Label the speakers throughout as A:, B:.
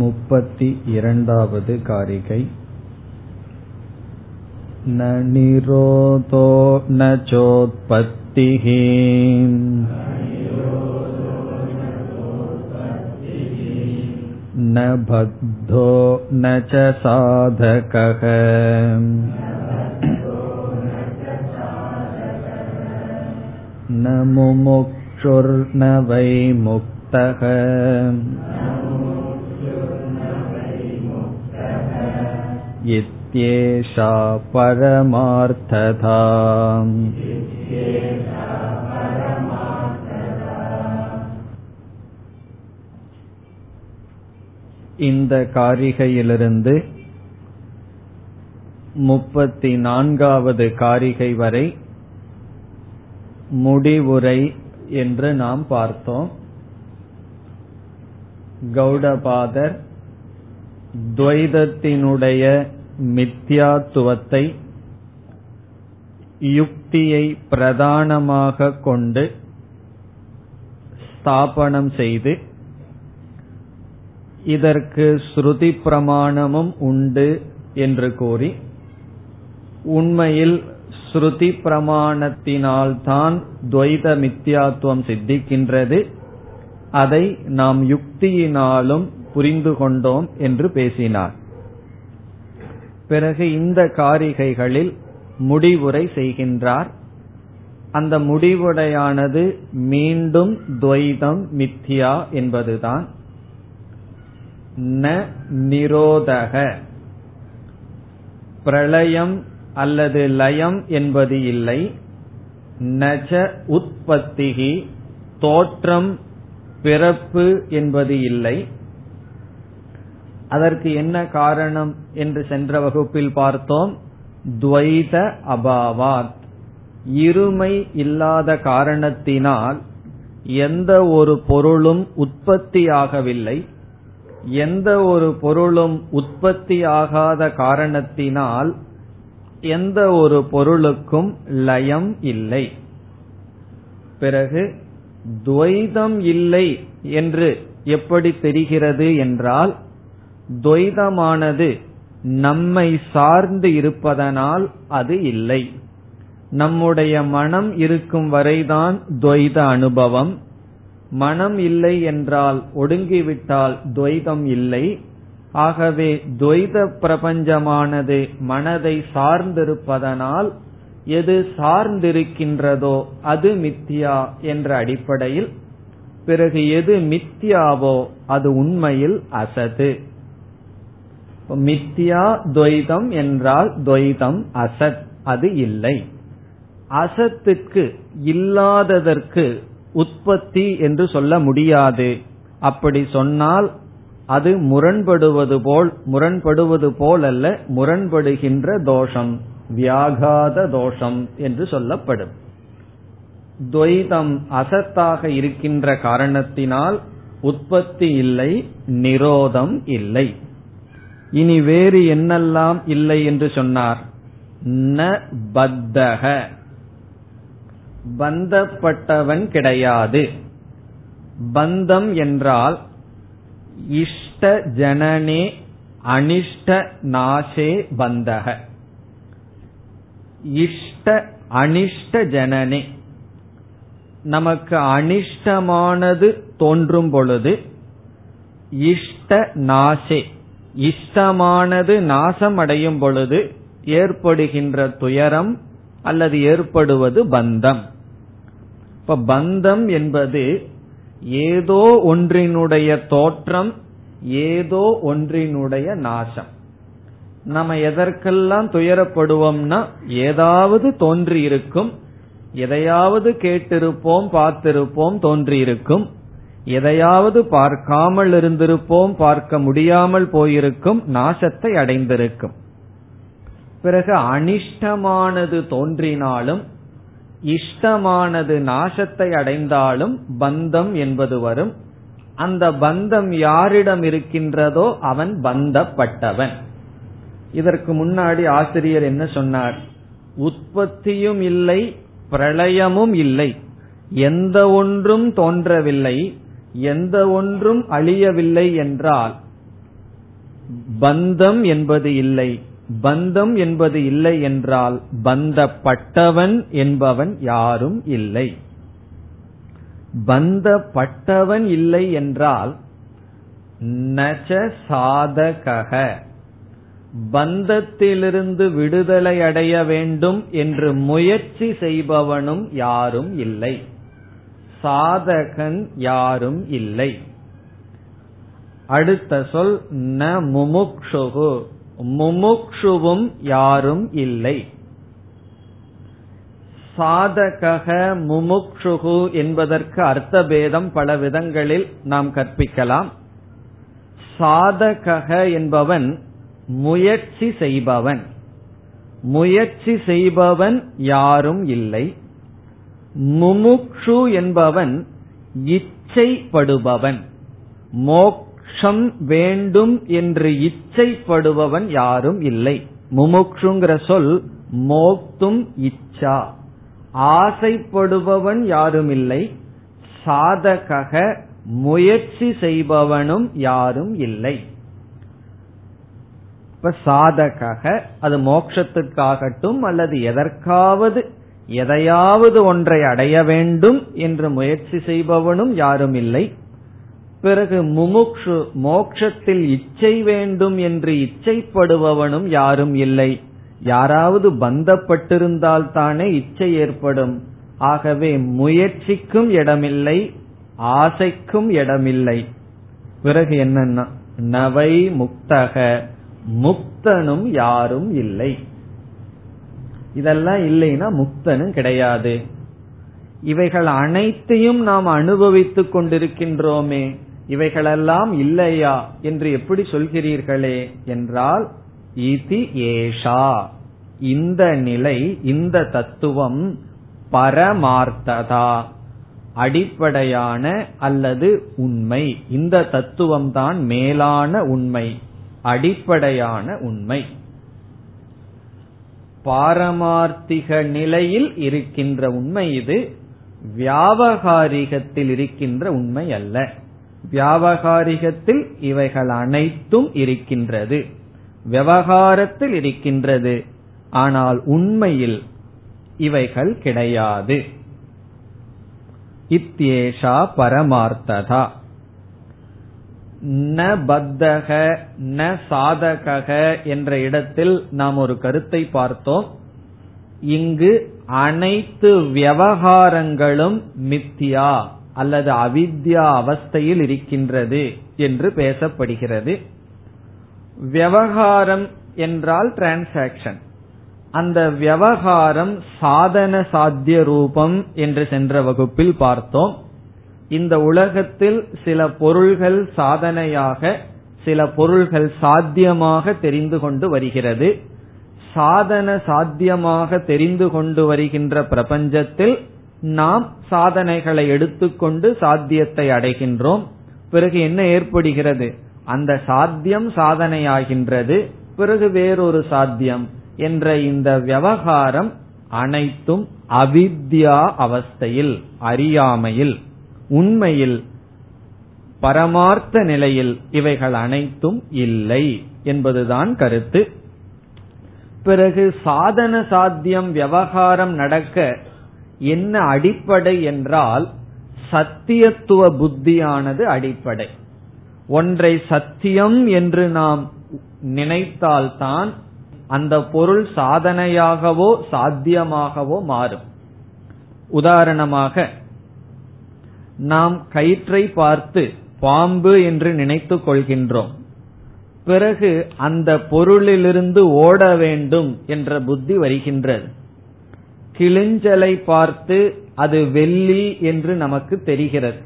A: मुपति इरण्डावद् कारिकै न निरोधो न चोत्पत्तिः न बद्धो न च साधकः न मुमुक्षुर्न वै मुक्तः इत्येषा परमार्थता இந்த காரிகையிலிருந்து முப்பத்தி நான்காவது காரிகை வரை முடிவுரை என்று நாம் பார்த்தோம் கௌடபாதர் துவைதத்தினுடைய மித்யாத்துவத்தை யுக்தியை பிரதானமாக கொண்டு ஸ்தாபனம் செய்து இதற்கு ஸ்ருதி பிரமாணமும் உண்டு என்று கூறி உண்மையில் ஸ்ருதி பிரமாணத்தினால்தான் துவைத மித்யாத்துவம் சித்திக்கின்றது. அதை நாம் யுக்தியினாலும் புரிந்து கொண்டோம் என்று பேசினார். பிறகு இந்த காரிகைகளில் முடிவுரை செய்கின்றார். அந்த முடிவுரையானது மீண்டும் துவைதம் மித்யா என்பதுதான். ந நிரோதக. பிரளயம் அல்லது லயம் என்பது இல்லை. நஜ உற்பத்திகி தோற்றம் பிறப்பு என்பது இல்லை. அதற்கு என்ன காரணம் என்று சென்ற வகுப்பில் பார்த்தோம். துவைத அபாவாத். இருமை இல்லாத காரணத்தினால் எந்த ஒரு பொருளும் உற்பத்தியாகவில்லை. எந்த ஒரு பொருளும் உற்பத்தியாகாத காரணத்தினால் எந்த ஒரு பொருளுக்கும் லயம் இல்லை. பிறகு துவைதம் இல்லை என்று எப்படி தெரிகிறது என்றால் துவைதமானது நம்மை சார்ந்து இருப்பதனால் அது இல்லை. நம்முடைய மனம் இருக்கும் வரைதான் துவைத அனுபவம். மனம் இல்லை என்றால் ஒடுங்கிவிட்டால் துவைதம் இல்லை. ஆகவே துவைத பிரபஞ்சமானது மனதை சார்ந்திருப்பதனால் எது சார்ந்திருக்கின்றதோ அது மித்தியா என்ற அடிப்படையில் பிறகு எது மித்தியாவோ அது உண்மையில் அசது. மித்தியா துவைதம் என்றால் துவைதம் அசத் அது இல்லை. அசத்துக்கு இல்லாததற்கு உற்பத்தி என்று சொல்ல முடியாது. அப்படி சொன்னால் அது முரண்படுவது போல் முரண்படுவது போல் அல்ல முரண்படுகின்ற தோஷம் வியாகாத தோஷம் என்று சொல்லப்படும். துவைதம் அசத்தாக இருக்கின்ற காரணத்தினால் உற்பத்தி இல்லை நிரோதம் இல்லை. இனி வேறு என்னெல்லாம் இல்லை என்று சொன்னார். ந பத்தக. பந்தப்பட்டவன் கிடையாது. பந்தம் என்றால் இஷ்ட ஜனனே அனிஷ்ட நாசே பந்தக. இஷ்ட அனிஷ்ட ஜனனே. நமக்கு அனிஷ்டமானது தோன்றும் பொழுது இஷ்ட நாசே. இஷ்டமானது நாசம் அடையும் பொழுது ஏற்படுகின்ற துயரம் அல்லது ஏற்படுவது பந்தம். இப்ப பந்தம் என்பது ஏதோ ஒன்றினுடைய தோற்றம் ஏதோ ஒன்றினுடைய நாசம். நம்ம எதற்கெல்லாம் துயரப்படுவோம்னா ஏதாவது தோன்றியிருக்கும் எதையாவது கேட்டிருப்போம் பார்த்திருப்போம் தோன்றியிருக்கும். எதையாவது பார்க்காமல் இருந்திருப்போம் பார்க்க முடியாமல் போயிருக்கும் நாசத்தை அடைந்திருக்கும். பிறகு அனிஷ்டமானது தோன்றினாலும் இஷ்டமானது நாசத்தை அடைந்தாலும் பந்தம் என்பது வரும். அந்த பந்தம் யாரிடம் இருக்கின்றதோ அவன் பந்தப்பட்டவன். இதற்கு முன்னாடி ஆசிரியர் என்ன சொன்னார்? உற்பத்தியும் இல்லை பிரளயமும் இல்லை. எந்த ஒன்றும் தோன்றவில்லை எந்த ஒன்றும் அழியவில்லை என்றால் பந்தம் என்பது இல்லை. பந்தம் என்பது இல்லை என்றால் பந்தப்பட்டவன் என்பவன் யாரும் இல்லை. பந்தப்பட்டவன் இல்லை என்றால் நச்ச சாதக பந்தத்திலிருந்து விடுதலை அடைய வேண்டும் என்று முயற்சி செய்பவனும் யாரும் இல்லை. சாதகன் யாரும் இல்லை. அடுத்த சொல் ந முமுக்ஷுகு. முமுக்ஷுவும் யாரும் இல்லை. சாதக முமுக்ஷுகு என்பதற்கு அர்த்த பேதம் பல விதங்களில் நாம் கற்பிக்கலாம். சாதக என்பவன் முயற்சி செய்பவன். முயற்சி செய்பவன் யாரும் இல்லை. முமுக்ஷு என்பவன் இச்சைப்படுபவன். மோக்ஷம் வேண்டும் என்று இச்சைப்படுபவன் யாரும் இல்லை. முமுக்ஷுங்கிற சொல் மோக்தும் இச்சா. ஆசைப்படுபவன் யாரும் இல்லை. சாதக முயற்சி செய்பவனும் யாரும் இல்லை. இப்ப சாதக அது மோக்ஷத்துக்காகட்டும் அல்லது எதற்காவது எதையாவது ஒன்றை அடைய வேண்டும் என்று முயற்சி செய்பவனும் யாரும் இல்லை. பிறகு முமுக்ஷு மோக்ஷத்தில் இச்சை வேண்டும் என்று இச்சைப்படுபவனும் யாரும் இல்லை. யாராவது பந்தப்பட்டிருந்தால் தானே இச்சை ஏற்படும். ஆகவே முயற்சிக்கும் இடமில்லை ஆசைக்கும் இடமில்லை. பிறகு என்னன்னா நவை முக்தக முக்தனும் யாரும் இல்லை. இதெல்லாம் இல்லைன்னா முக்தனும் கிடையாது. இவைகள் அனைத்தையும் நாம் அனுபவித்துக் கொண்டிருக்கின்றோமே இவைகளெல்லாம் இல்லையா என்று எப்படி சொல்கிறீர்களே என்றால் இதி ஏஷா இந்த நிலை இந்த தத்துவம் பரமார்த்ததா அடிப்படையான அல்லது உண்மை. இந்த தத்துவம் தான் மேலான உண்மை அடிப்படையான உண்மை. பாரமார்த்திக நிலையில் இருக்கின்ற உண்மை இது வியாபகாரிகத்தில் இருக்கின்ற உண்மை அல்ல. வியாபகாரிகத்தில் இவைகள் அனைத்தும் இருக்கின்றது. விவகாரத்தில் இருக்கின்றது. ஆனால் உண்மையில் இவைகள் கிடையாது. இத்யேஷா பரமார்த்ததா. ந பத்தக ந சாதக என்ற இடத்தில் நாம் ஒரு கருத்தை பார்த்தோம். இங்கு அனைத்து விவகாரங்களும் மித்தியா அல்லது அவித்யா அவஸ்தையில் இருக்கின்றது என்று பேசப்படுகிறது. விவகாரம் என்றால் டிரான்சாக்சன் அந்த விவகாரம் சாதன சாத்திய ரூபம் என்று சென்ற வகுப்பில் பார்த்தோம். இந்த உலகத்தில் சில பொருள்கள் சாதனையாக சில பொருள்கள் சாத்தியமாக தெரிந்து கொண்டு வருகிறது. சாதன சாத்தியமாக தெரிந்து கொண்டு வருகின்ற பிரபஞ்சத்தில் நாம் சாதனைகளை எடுத்துக்கொண்டு சாத்தியத்தை அடைகின்றோம். பிறகு என்ன ஏற்படுகிறது? அந்த சாத்தியம் சாதனையாகின்றது. பிறகு வேறொரு சாத்தியம் என்ற இந்த விவகாரம் அனைத்தும் அவித்யா அவஸ்தையில் அறியாமையில். உண்மையில் பரமார்த்த நிலையில் இவைகள் அனைத்தும் இல்லை என்பதுதான் கருத்து. பிறகு சாதன சாத்தியம் விவகாரம் நடக்க என்ன அடிப்படை என்றால் சத்தியத்துவ புத்தியானது அடிப்படை. ஒன்றை சத்தியம் என்று நாம் நினைத்தால்தான் அந்த பொருள் சாதனையாகவோ சாத்தியமாகவோ மாறும். உதாரணமாக நாம் கயிற்றை பார்த்து பாம்பு என்று நினைத்துக் கொள்கின்றோம். பிறகு அந்த பொருளிலிருந்து ஓட வேண்டும் என்ற புத்தி வருகின்றது. கிளிஞ்சலை பார்த்து அது வெள்ளி என்று நமக்கு தெரிகிறது.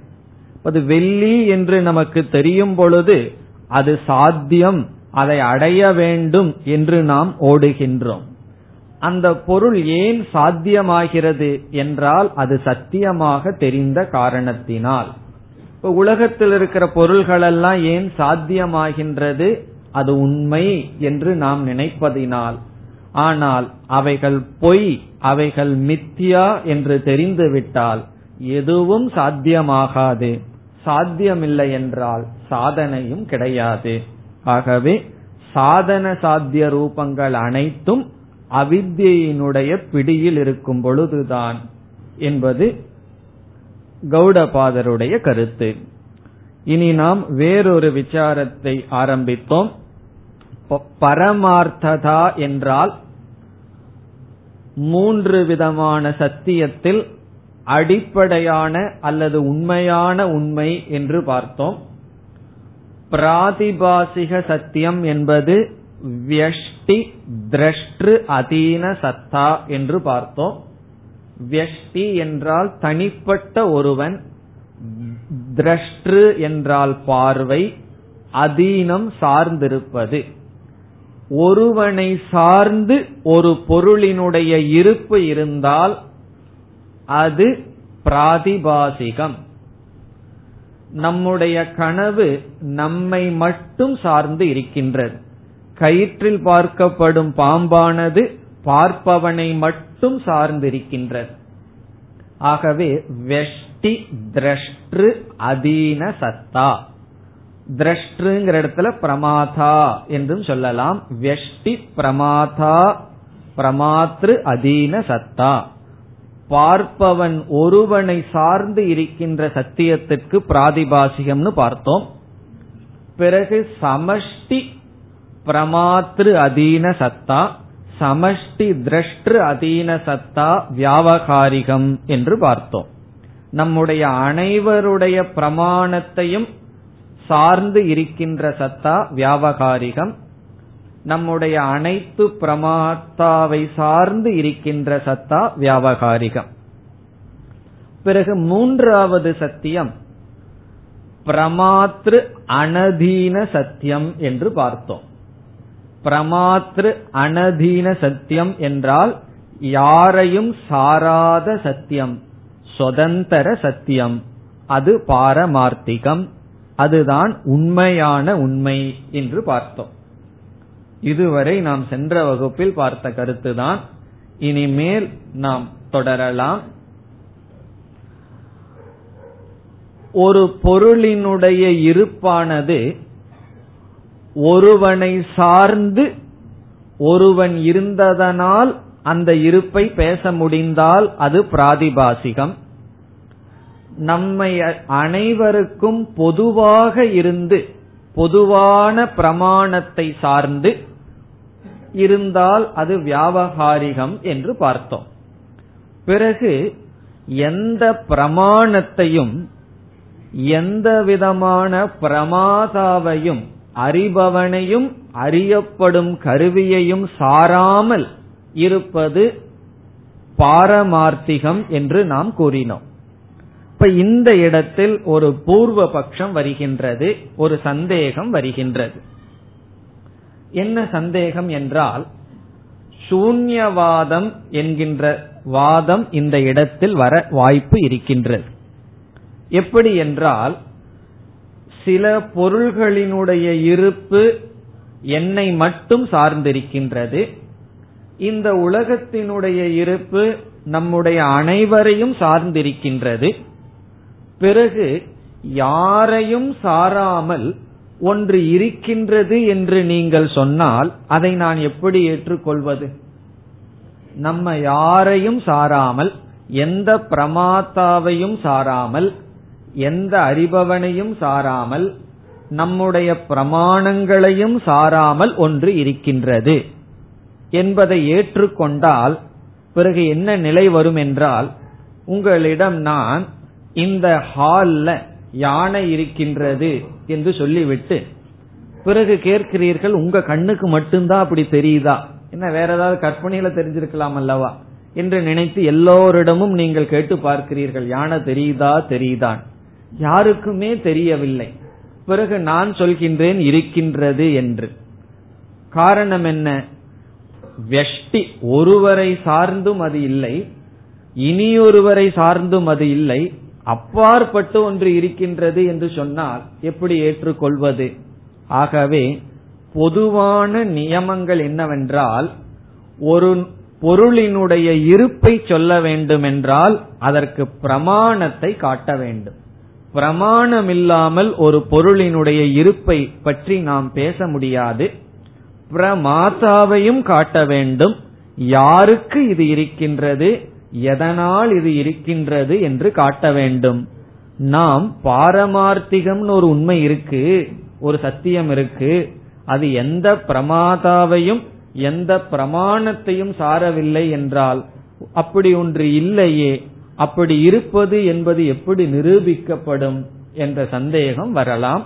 A: அது வெள்ளி என்று நமக்கு தெரியும் பொழுது அது சாத்தியம் அதை அடைய வேண்டும் என்று நாம் ஓடுகின்றோம். அந்த பொருள் ஏன் சாத்தியமாகிறது என்றால் அது சத்தியமாக தெரிந்த காரணத்தினால். இப்ப உலகத்தில் இருக்கிற பொருள்களெல்லாம் ஏன் சாத்தியமாகின்றது? அது உண்மை என்று நாம் நினைப்பதினால். ஆனால் அவைகள் பொய் அவைகள் மித்தியா என்று தெரிந்துவிட்டால் எதுவும் சாத்தியமாகாது. சாத்தியமில்லை என்றால் சாதனையும் கிடையாது. ஆகவே சாதன சாத்திய ரூபங்கள் அனைத்தும் அவித்தியினுடைய பிடியில் இருக்கும் பொழுதுதான் என்பது கௌடபாதருடைய கருத்து. இனி நாம் வேறொரு விசாரத்தை ஆரம்பித்தோம் பரமார்த்ததா என்றால் மூன்று விதமான சத்தியத்தில் அடிப்படையான அல்லது உண்மையான உண்மை என்று பார்த்தோம். பிராதிபாசிக சத்தியம் என்பது வியஷ்டி திரஷ்டு அதீன சத்தா என்று பார்த்தோம். வியஷ்டி என்றால் தனிப்பட்ட ஒருவன் திரஷ்டு என்றால் பார்வை அதீனம் சார்ந்திருப்பது. ஒருவனை சார்ந்து ஒரு பொருளினுடைய இருப்பு இருந்தால் அது பிராதிபாசிகம். நம்முடைய கனவு நம்மை மட்டும் சார்ந்து இருக்கின்றது. கயிற்றில் பார்க்கப்படும் பாம்பானது பார்ப்பவனை மட்டும் சார்ந்திருக்கின்றது. ஆகவே வெஷ்டி திரஷ்டு அதீன சத்தா. திரஷ்டுங்கிற இடத்துல பிரமாதா என்றும் சொல்லலாம். வெஷ்டி பிரமாதா பிரமாத்ரு அதீன சத்தா. பார்ப்பவன் ஒருவனை சார்ந்து இருக்கின்ற சத்தியத்திற்கு பிராதிபாசிகம்னு பார்த்தோம். பிறகு சமஷ்டி பிரமாத்ரு அதீன சத்தா சமஷ்டி திரஷ்டு அதீன சத்தா வியாபகாரிகம் என்று பார்த்தோம். நம்முடைய அனைவருடைய பிரமாணத்தையும் சார்ந்து இருக்கின்ற சத்தா வியாபகாரிகம் நம்முடைய அனைத்து பிரமாத்தாவை சார்ந்து இருக்கின்ற சத்தா வியாபகாரிகம் பிறகு மூன்றாவது சத்தியம் பிரமாத்ரு அனதீன சத்தியம் என்று பார்த்தோம். பிரமாத்ரு அனதீன சத்தியம் என்றால் யாரையும் சாராத சத்தியம் சுதந்திர சத்தியம். அது பாரமார்த்திகம். அதுதான் உண்மையான உண்மை என்று பார்த்தோம். இதுவரை நாம் சென்ற வகுப்பில் பார்த்த கருத்துதான். இனிமேல் நாம் தொடரலாம். ஒரு பொருளினுடைய இருப்பானது ஒருவனை சார்ந்து ஒருவன் இருந்ததனால் அந்த இருப்பை பேச முடிந்தால் அது பிராதிபாசிகம். நம்மை அனைவருக்கும் பொதுவாக இருந்து பொதுவான பிரமாணத்தை சார்ந்து இருந்தால் அது வியாபகாரிகம் என்று பார்த்தோம். பிறகு எந்த பிரமாணத்தையும் எந்த விதமான பிரமாதாவையும் அறிபவனையும் அறியப்படும் கருவியையும் சாராமல் இருப்பது பாரமார்த்திகம் என்று நாம் கூறினோம். இப்ப இந்த இடத்தில் ஒரு பூர்வ பட்சம் வருகின்றது ஒரு சந்தேகம் வருகின்றது. என்ன சந்தேகம் என்றால் சூன்யவாதம் என்கின்ற வாதம் இந்த இடத்தில் வர வாய்ப்பு இருக்கின்றது. எப்படி என்றால் சில பொருள்களினுடைய இருப்பு என்னை மட்டும் சார்ந்திருக்கின்றது. இந்த உலகத்தினுடைய இருப்பு நம்முடைய அனைவரையும் சார்ந்திருக்கின்றது. பிறகு யாரையும் சாராமல் ஒன்று இருக்கின்றது என்று நீங்கள் சொன்னால் அதை நான் எப்படி ஏற்றுக்கொள்வது? நம்ம யாரையும் சாராமல் எந்த பிரமாத்தாவையும் சாராமல் எந்த அறிபவனையும் சாராமல் நம்முடைய பிரமாணங்களையும் சாராமல் ஒன்று இருக்கின்றது என்பதை ஏற்றுக்கொண்டால் பிறகு என்ன நிலை வரும் என்றால் உங்களிடம் நான் இந்த ஹால்ல யானை இருக்கின்றது என்று சொல்லிவிட்டு பிறகு கேட்கிறீர்கள் உங்க கண்ணுக்கு மட்டும்தான் அப்படி தெரியுதா? என்ன வேற ஏதாவது கற்பனையில தெரிஞ்சிருக்கலாம் அல்லவா? என்று நினைத்து எல்லோரிடமும் நீங்கள் கேட்டு பார்க்கிறீர்கள் யானை தெரியுதா தெரியுதான் யாருக்குமே தெரியவில்லை. பிறகு நான் சொல்கின்றேன் இருக்கின்றது என்று. காரணம் என்ன? வெஷ்டி ஒருவரை சார்ந்தும் அது இல்லை. இனியொருவரை சார்ந்தும் அது இல்லை. அப்பாற்பட்டு ஒன்று இருக்கின்றது என்று சொன்னால் எப்படி ஏற்றுக்கொள்வது? ஆகவே பொதுவான நியமங்கள் என்னவென்றால் ஒரு பொருளினுடைய இருப்பை சொல்ல வேண்டுமென்றால் அதற்கு பிரமாணத்தை காட்ட வேண்டும். பிரமாணம் இல்லாமல் ஒரு பொருளினுடைய இருப்பை பற்றி நாம் பேச முடியாது. பிரமாத்தாவையும் காட்ட வேண்டும். யாருக்கு இது இருக்கின்றது? எதனால் இது இருக்கின்றது என்று காட்ட வேண்டும். நாம் பாரமார்த்திகம்னு ஒரு உண்மை இருக்கு ஒரு சத்தியம் இருக்கு. அது எந்த பிரமாதாவையும் எந்த பிரமாணத்தையும் சாரவில்லை என்றால் அப்படி ஒன்று இல்லையே. அப்படி இருப்பது என்பது எப்படி நிரூபிக்கப்படும் என்ற சந்தேகம் வரலாம்.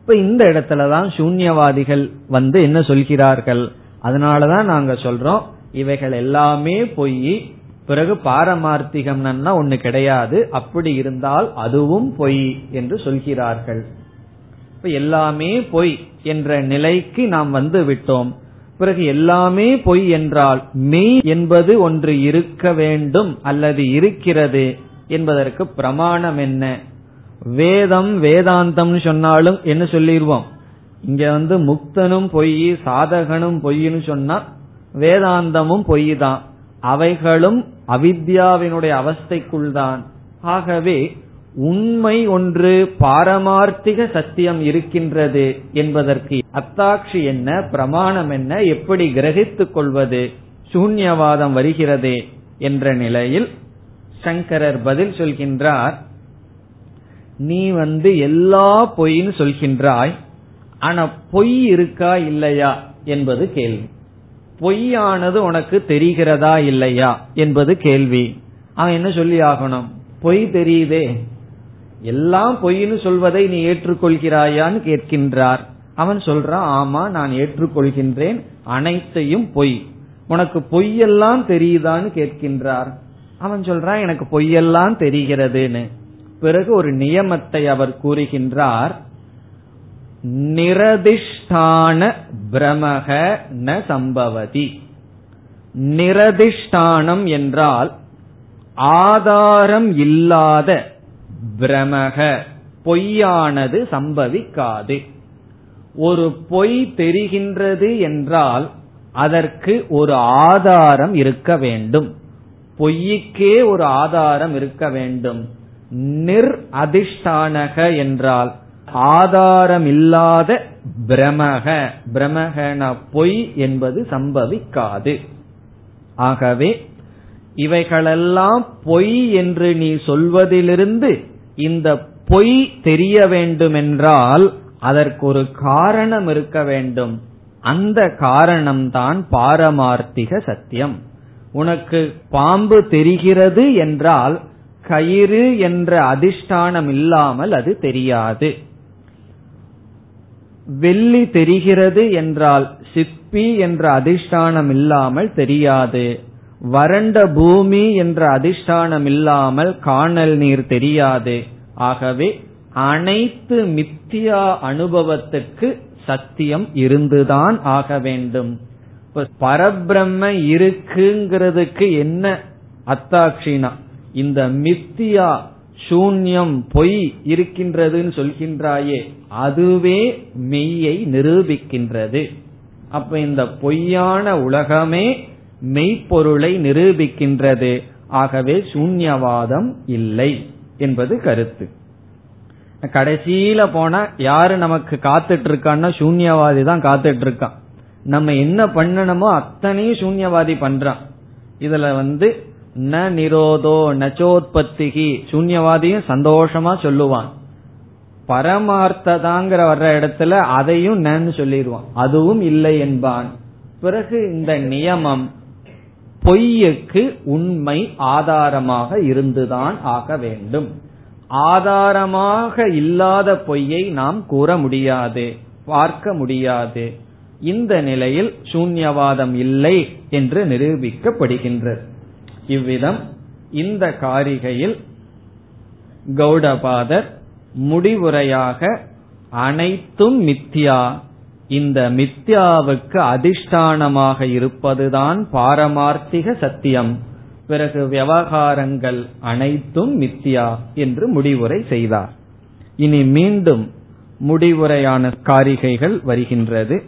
A: இப்ப இந்த இடத்துலதான் சூன்யவாதிகள் வந்து என்ன சொல்கிறார்கள்? அதனாலதான் நாங்க சொல்றோம் இவைகள் எல்லாமே பொய். பிறகு பாரமார்த்திகம்னா ஒண்ணு கிடையாது. அப்படி இருந்தால் அதுவும் பொய் என்று சொல்கிறார்கள். இப்ப எல்லாமே பொய் என்ற நிலைக்கு நாம் வந்து விட்டோம். பிறகு எல்லாமே பொய் என்றால் மெய் என்பது ஒன்று இருக்க வேண்டும் அல்லது இருக்கிறது என்பதற்கு பிரமாணம் என்ன? வேதம் வேதாந்தம் சொன்னாலும் என்ன சொல்லிடுவோம் இங்க வந்து முக்தனும் பொய் சாதகனும் பொய்னு சொன்னா வேதாந்தமும் பொய் தான் அவைகளும் அவித்யாவினுடைய அவஸ்தைக்குள் தான் ஆகவே உண்மை ஒன்று பாரமார்த்திக சத்தியம் இருக்கின்றது என்பதற்கு அத்தாட்சி என்ன பிரமாணம் என்ன எப்படி கிரகித்துக் கொள்வது சூன்யவாதம் வருகிறதே என்ற நிலையில் சங்கரர் பதில் சொல்கின்றார். நீ வந்து எல்லா பொய்ன்னு சொல்கின்றாய் ஆனா பொய் இருக்கா இல்லையா என்பது கேள்வி. பொய்யானது உனக்கு தெரிகிறதா இல்லையா என்பது கேள்வி. அவன் என்ன சொல்லி ஆகணும்? பொய் தெரியுதே. எல்லாம் பொய்னு சொல்வதை நீ ஏற்றுக்கொள்கிறாயான்னு கேட்கின்றார். அவன் சொல்றான் ஆமா நான் ஏற்றுக்கொள்கின்றேன் அனைத்தையும் பொய். உனக்கு பொய்யெல்லாம் தெரியுதான்னு கேட்கின்றார். அவன் சொல்றான் எனக்கு பொய்யெல்லாம் தெரிகிறதுன்னு. பிறகு ஒரு நியமத்தை அவர் கூறுகின்றார். நிரதிஷ்டான பிரமக ந சம்பவதி. நிரதிஷ்டானம் என்றால் ஆதாரம் இல்லாத பிரமக. பொய்யானது சம்பவிக்காது. ஒரு பொய் தெரிகின்றது என்றால் அதற்கு ஒரு ஆதாரம் இருக்க வேண்டும். பொய்யுக்கே ஒரு ஆதாரம் இருக்க வேண்டும். நிர் அதிஷ்டானக என்றால் ஆதாரம் இல்லாத பிரமக. பிரமகன பொய் என்பது சம்பவிக்காது. ஆகவே இவைகளெல்லாம் பொய் என்று நீ சொல்வதிலிருந்து இந்த பொய் தெரிய வேண்டுமென்றால் அதற்கு ஒரு காரணம் இருக்க வேண்டும். அந்த காரணம்தான் பாரமார்த்திக சத்தியம். உனக்கு பாம்பு தெரிகிறது என்றால் கயிறு என்ற அதிஷ்டானம் இல்லாமல் அது தெரியாது. வெள்ளி தெரிகிறது என்றால் சிப்பி என்ற அதிஷ்டானம் இல்லாமல் தெரியாது. வறண்ட பூமி என்ற அதிஷ்டானம் இல்லாமல் காணல் நீர் தெரியாது. ஆகவே அனைத்து மித்தியா அனுபவத்துக்கு சத்தியம் இருந்துதான் ஆக வேண்டும். பரபிரம்ம இருக்குங்கிறதுக்கு என்ன அத்தாட்சினா இந்த மித்தியா சூன்யம் பொய் இருக்கின்றதுன்னு சொல்கின்றாயே அதுவே மெய்யை நிரூபிக்கின்றது. அப்ப இந்த பொய்யான உலகமே மெய்ப்பொருளை நிரூபிக்கின்றது. ஆகவே சூன்யவாதம் இல்லை என்பது கருத்து. கடைசியில போனா யாரு நமக்கு காத்துட்டு இருக்கான்னா சூன்யவாதி தான் காத்துட்டு இருக்கான் நம்ம என்ன பண்ணணுமோ அத்தனையும் சூன்யவாதி பண்றான். இதுல வந்து ந நிரோதோ நச்சோத்பத்திகி சூன்யவாதியும் சந்தோஷமா சொல்லுவான். பரமார்த்ததாங்கிற வர்ற இடத்துல அதையும் நன்னு சொல்லிடுவான் அதுவும் இல்லை என்பான். பிறகு இந்த நியமம் பொய்யுக்கு உண்மை ஆதாரமாக இருந்துதான் ஆக வேண்டும். ஆதாரமாக இல்லாத பொய்யை நாம் கூற முடியாது பார்க்க முடியாது. இந்த நிலையில் சூன்யவாதம் இல்லை என்று நிரூபிக்கப்படுகின்றது. இவ்விதம் இந்த காரிகையில் கௌடபாதர் முடிவுரையாக அனைத்தும் மித்யா இந்த மித்யாவுக்கு அதிஷ்டானமாக இருப்பதுதான் பாரமார்த்திக சத்தியம் பிறகு விவகாரங்கள் அனைத்தும் மித்யா என்று முடிவுரை செய்தார் இனி மீண்டும் முடிவுரையான காரிகைகள் வருகின்றது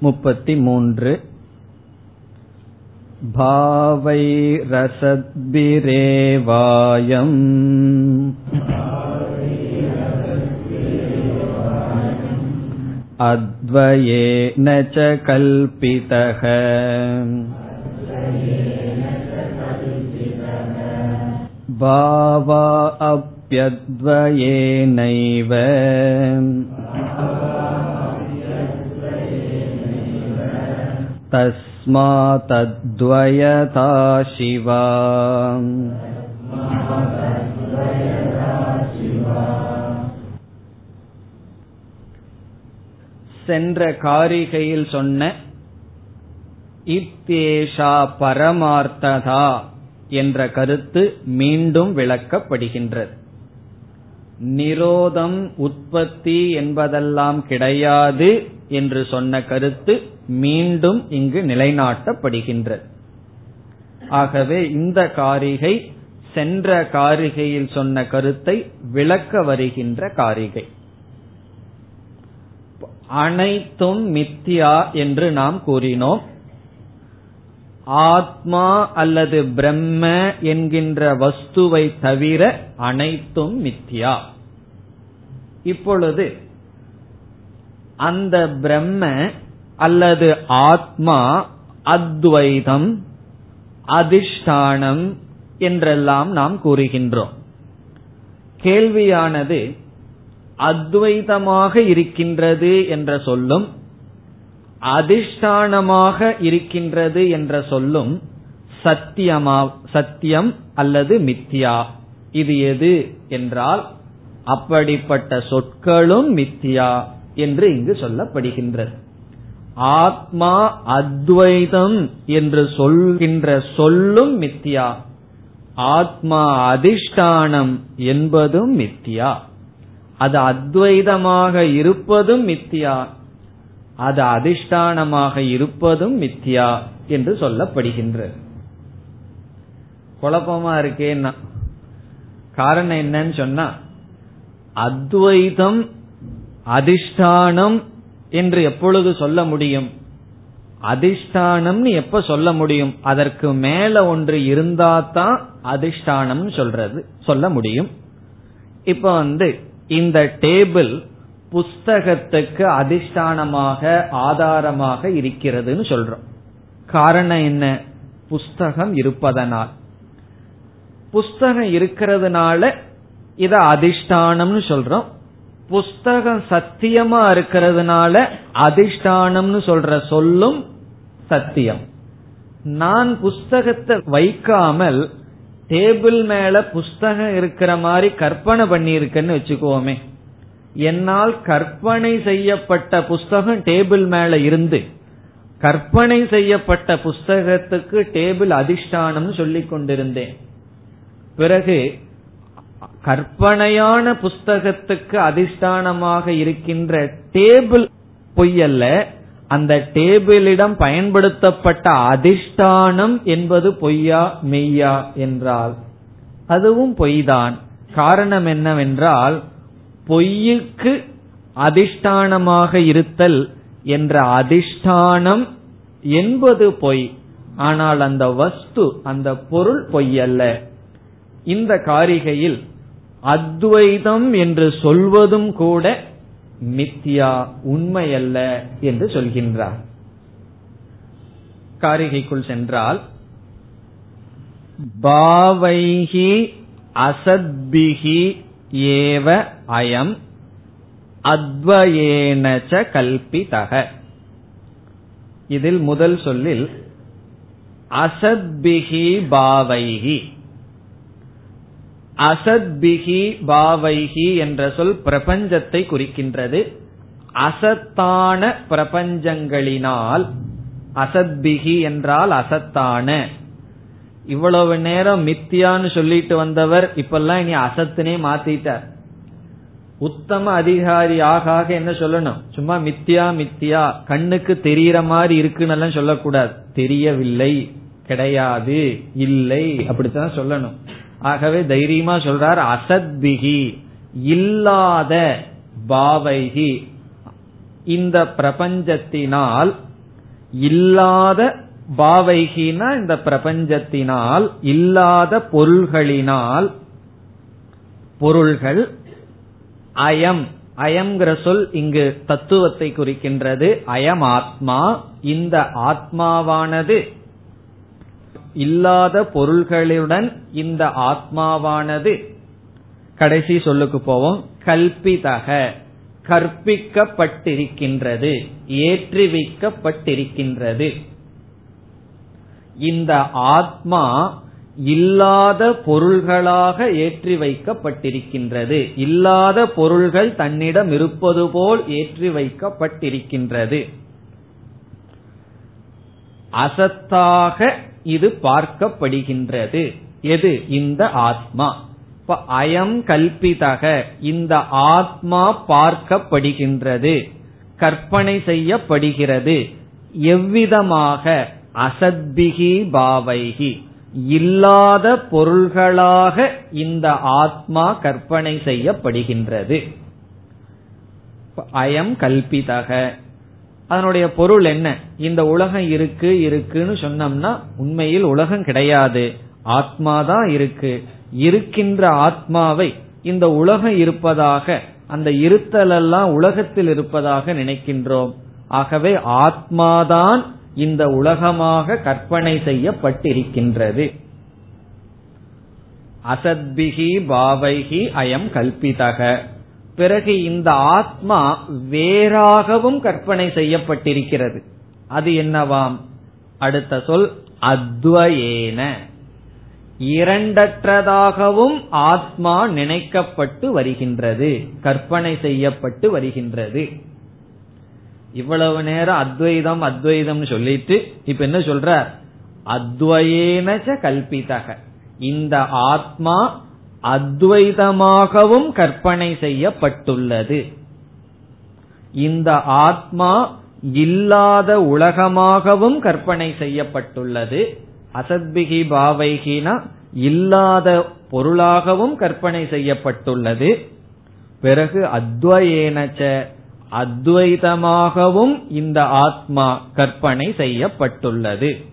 A: முப்பத்தி மூன்று भावैरसद्भिरेवायम् अद्वयेन च कल्पितः भावा अप्यद्वयेनैव तस्मातद्वयता शिवा சென்ற காரிகையில் சொன்ன இத்தேஷா பரமார்த்ததா என்ற கருத்து மீண்டும் விளக்கப்படுகின்றது. நிரோதம் உற்பத்தி என்பதெல்லாம் கிடையாது என்று சொன்ன கருத்து மீண்டும் இங்கு நிலைநாட்டப்படுகின்றது. ஆகவே இந்த காரிகை சென்ற காரிகையில் சொன்ன கருத்தை விளக்க வருகின்ற காரிகை. அனைத்தும் மித்தியா என்று நாம் கூறினோம். ஆத்மா அல்லது பிரம்ம என்கின்ற வஸ்துவை தவிர அனைத்தும் மித்தியா இப்பொழுது அந்த பிரம்ம அல்லது ஆத்மா அத்வைதம் அதிஷ்டானம் என்றெல்லாம் நாம் கூறுகின்றோம். கேள்வியானது அத்வைதமாக இருக்கின்றது என்ற சொல்லும் அதிஷ்டானமாக இருக்கின்றது என்ற சொல்லும் சத்தியமா சத்தியம் அல்லது மித்தியா இது எது என்றால் அப்படிப்பட்ட சொற்களும் மித்தியா என்று இங்கு சொல்லப்படுகின்றது. ஆத்மா அத்வைதம் என்று சொல்கின்ற சொல்லும் மித்தியா ஆத்மா அதிஷ்டானம் என்பதும் மித்தியா அது அத்வைதமாக இருப்பதும் மித்தியா. அது அதிஷ்டானமாக இருப்பதும் மித்தியா என்று சொல்லப்படுகின்றது. குழப்பமா இருக்கேன்னா. காரணம் என்னன்னு சொன்னா அத்வைதம் அதிஷ்டானம் என்று எப்பொழுது சொல்ல முடியும்? அதிஷ்டானம்னு எப்ப சொல்ல முடியும்? அதற்கு மேல ஒன்று இருந்தா தான் அதிஷ்டானம் சொல்றது சொல்ல முடியும். இப்ப வந்து இந்த டேபிள் புஸ்தகத்துக்கு அதிஷ்டானமாக ஆதாரமாக இருக்கிறதுன்னு சொல்றோம். காரணம் என்ன? புஸ்தகம் இருப்பதனால். புஸ்தகம் இருக்கிறதுனால இத அதிஷ்டானம்னு சொல்றோம். புஸ்தகம் சத்தியமா இருக்கிறதுனால அதிஷ்டானம்னு சொல்ற சொல்லும் சத்தியம். நான் புஸ்தகத்தை வைக்காமல் டேபிள் மேல புஸ்தகம் இருக்கிற மாதிரி கற்பனை பண்ணியிருக்கேன்னு வச்சுக்கோமே. என்னால் கற்பனை செய்யப்பட்ட புஸ்தகம் டேபிள் மேல இருந்து கற்பனை செய்யப்பட்ட புஸ்தகத்துக்கு டேபிள் அதிஷ்டானம் சொல்லிக் கொண்டிருந்தேன். பிறகு கற்பனையான புஸ்தகத்துக்கு அதிஷ்டானமாக இருக்கின்ற டேபிள் பொய்யல்ல அந்த டேபிளிடம் பயன்படுத்தப்பட்ட அதிஷ்டானம் என்பது பொய்யா மெய்யா என்றால் அதுவும் பொய்தான். காரணம் என்னவென்றால் பொய்யுக்கு அதிஷ்டானமாக இருத்தல் என்ற அதிஷ்டானம் என்பது பொய். ஆனால் அந்த வஸ்து அந்த பொருள் பொய்யல்ல. இந்த காரிகையில் அத்வைதம் என்று சொல்வதும் கூட மித்தியா உண்மையல்ல என்று சொல்கின்றார். காரிகைக்குள் சென்றால் பாவைகி அசத்பிகி ஏவ அயம் அத்வயேனச்ச கல்பிதக. இதில் முதல் சொல்லில் அசத்பிகி பாவைகி அசத்பிகி பாவைகி என்ற சொல் பிரபஞ்சத்தை குறிக்கின்றது. அசத்தான பிரபஞ்சங்களினால் அசத்பிகி என்றால் அசத்தான. இவ்வளவு நேரம் மித்தியான்னு சொல்லிட்டு வந்தவர் இப்பெல்லாம் இனி அசத்துனே மாத்திட்டார். உத்தம அதிகாரி ஆக ஆக என்ன சொல்லணும்? சும்மா மித்தியா மித்தியா கண்ணுக்கு தெரியற மாதிரி இருக்குன்னு சொல்லக்கூடாது. தெரியவில்லை கிடையாது இல்லை அப்படித்தான் சொல்லணும். ஆகவே தைரியமா சொல்றார் அசத்பிகி இல்லாத பாவைகி இந்த பிரபஞ்சத்தினால் இல்லாத பாவைகினா இந்த பிரபஞ்சத்தினால் இல்லாத பொருள்களினால் பொருள்கள் அயம். அயம்ங்கிற சொல் இங்கு தத்துவத்தை குறிக்கின்றது. அயம் ஆத்மா இந்த ஆத்மாவானது இல்லாத பொருள்களுடன் இந்த ஆத்மாவானது கடைசி சொல்லுக்கு போவோம் கல்பிதக கற்பிக்கப்பட்டிருக்கின்றது ஏற்றி வைக்கப்பட்டிருக்கின்றது இந்த ஆத்மா இல்லாத பொருள்களாக ஏற்றி வைக்கப்பட்டிருக்கின்றது இல்லாத பொருள்கள் தன்னிடம் இருப்பது போல் ஏற்றி வைக்கப்பட்டிருக்கின்றது அசத்தாக இது பார்க்கப்படுகின்றது. எது? இந்த ஆத்மா. அயம் கல்பிதக இந்த ஆத்மா பார்க்கப்படுகின்றது. கற்பனை செய்யப்படுகிறது. எவ்விதமாக? அசத்பிகி பாவைகி. இல்லாத பொருள்களாக இந்த ஆத்மா கற்பனை செய்யப்படுகின்றது. அயம் கல்பிதக அதனுடைய பொருள் என்ன? இந்த உலகம் இருக்கு இருக்குன்னு சொன்னோம்னா உண்மையில் உலகம் கிடையாது. ஆத்மாதான் இருக்கு. இருக்கின்ற ஆத்மாவை இந்த உலகம் இருப்பதாக அந்த இருத்தல் எல்லாம் உலகத்தில் இருப்பதாக நினைக்கின்றோம். ஆகவே ஆத்மாதான் இந்த உலகமாக கற்பனை செய்யப்பட்டிருக்கின்றது. அசத்பிகி பாவைகி அயம் கல்பிதக. பிறகு இந்த ஆத்மா வேறாகவும் கற்பனை செய்யப்பட்டிருக்கிறது. அது என்னவாம்? அடுத்த சொல் அத்வயேன. இரண்டற்றதாகவும் ஆத்மா நினைக்கப்பட்டு வருகின்றது கற்பனை செய்யப்பட்டு வருகின்றது. இவ்வளவு நேரம் அத்வைதம் அத்வைதம் சொல்லிட்டு இப்ப என்ன சொல்ற அத்வயேனச்ச கல்பிதக. இந்த ஆத்மா அத்வைதமாகவும் கற்பனை செய்யப்பட்டுள்ளது. இந்த ஆத்மா இல்லாத உலகமாகவும் கற்பனை செய்யப்பட்டுள்ளது. அசத்பிகி பாவைகினா இல்லாத பொருளாகவும் கற்பனை செய்யப்பட்டுள்ளது. பிறகு அத்வயேனச்ச அத்வைதமாகவும் இந்த ஆத்மா கற்பனை செய்யப்பட்டுள்ளது.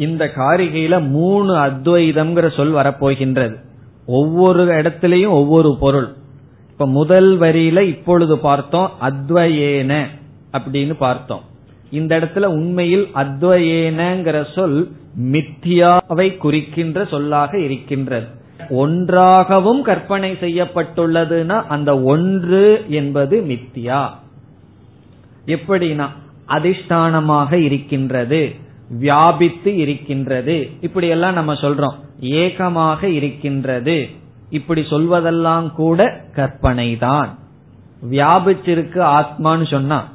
A: இந்த காரிகையில மூணு அத்வைதம்ங்கிற சொல் வரப்போகின்றது. ஒவ்வொரு இடத்திலையும் ஒவ்வொரு பொருள். இப்ப முதல் வரியில இப்பொழுது பார்த்தோம் அத்வயேன அப்படின்னு பார்த்தோம். இந்த இடத்துல உண்மையில் அத்வயேனங்கிற சொல் மித்தியாவை குறிக்கின்ற சொல்லாக இருக்கின்றது. ஒன்றாகவும் கற்பனை செய்யப்பட்டுள்ளதுன்னா அந்த ஒன்று என்பது மித்தியா. எப்படின்னா அதிஷ்டானமாக இருக்கின்றது. வியாபித்து இருக்கின்றது. இப்படி எல்லாம் நம்ம சொல்றோம். ஏகமாக இருக்கின்றது. இப்படி சொல்வதெல்லாம் கூட கற்பனை தான் வியாபிச்சிருக்கு ஆத்மான்னு சொன்னா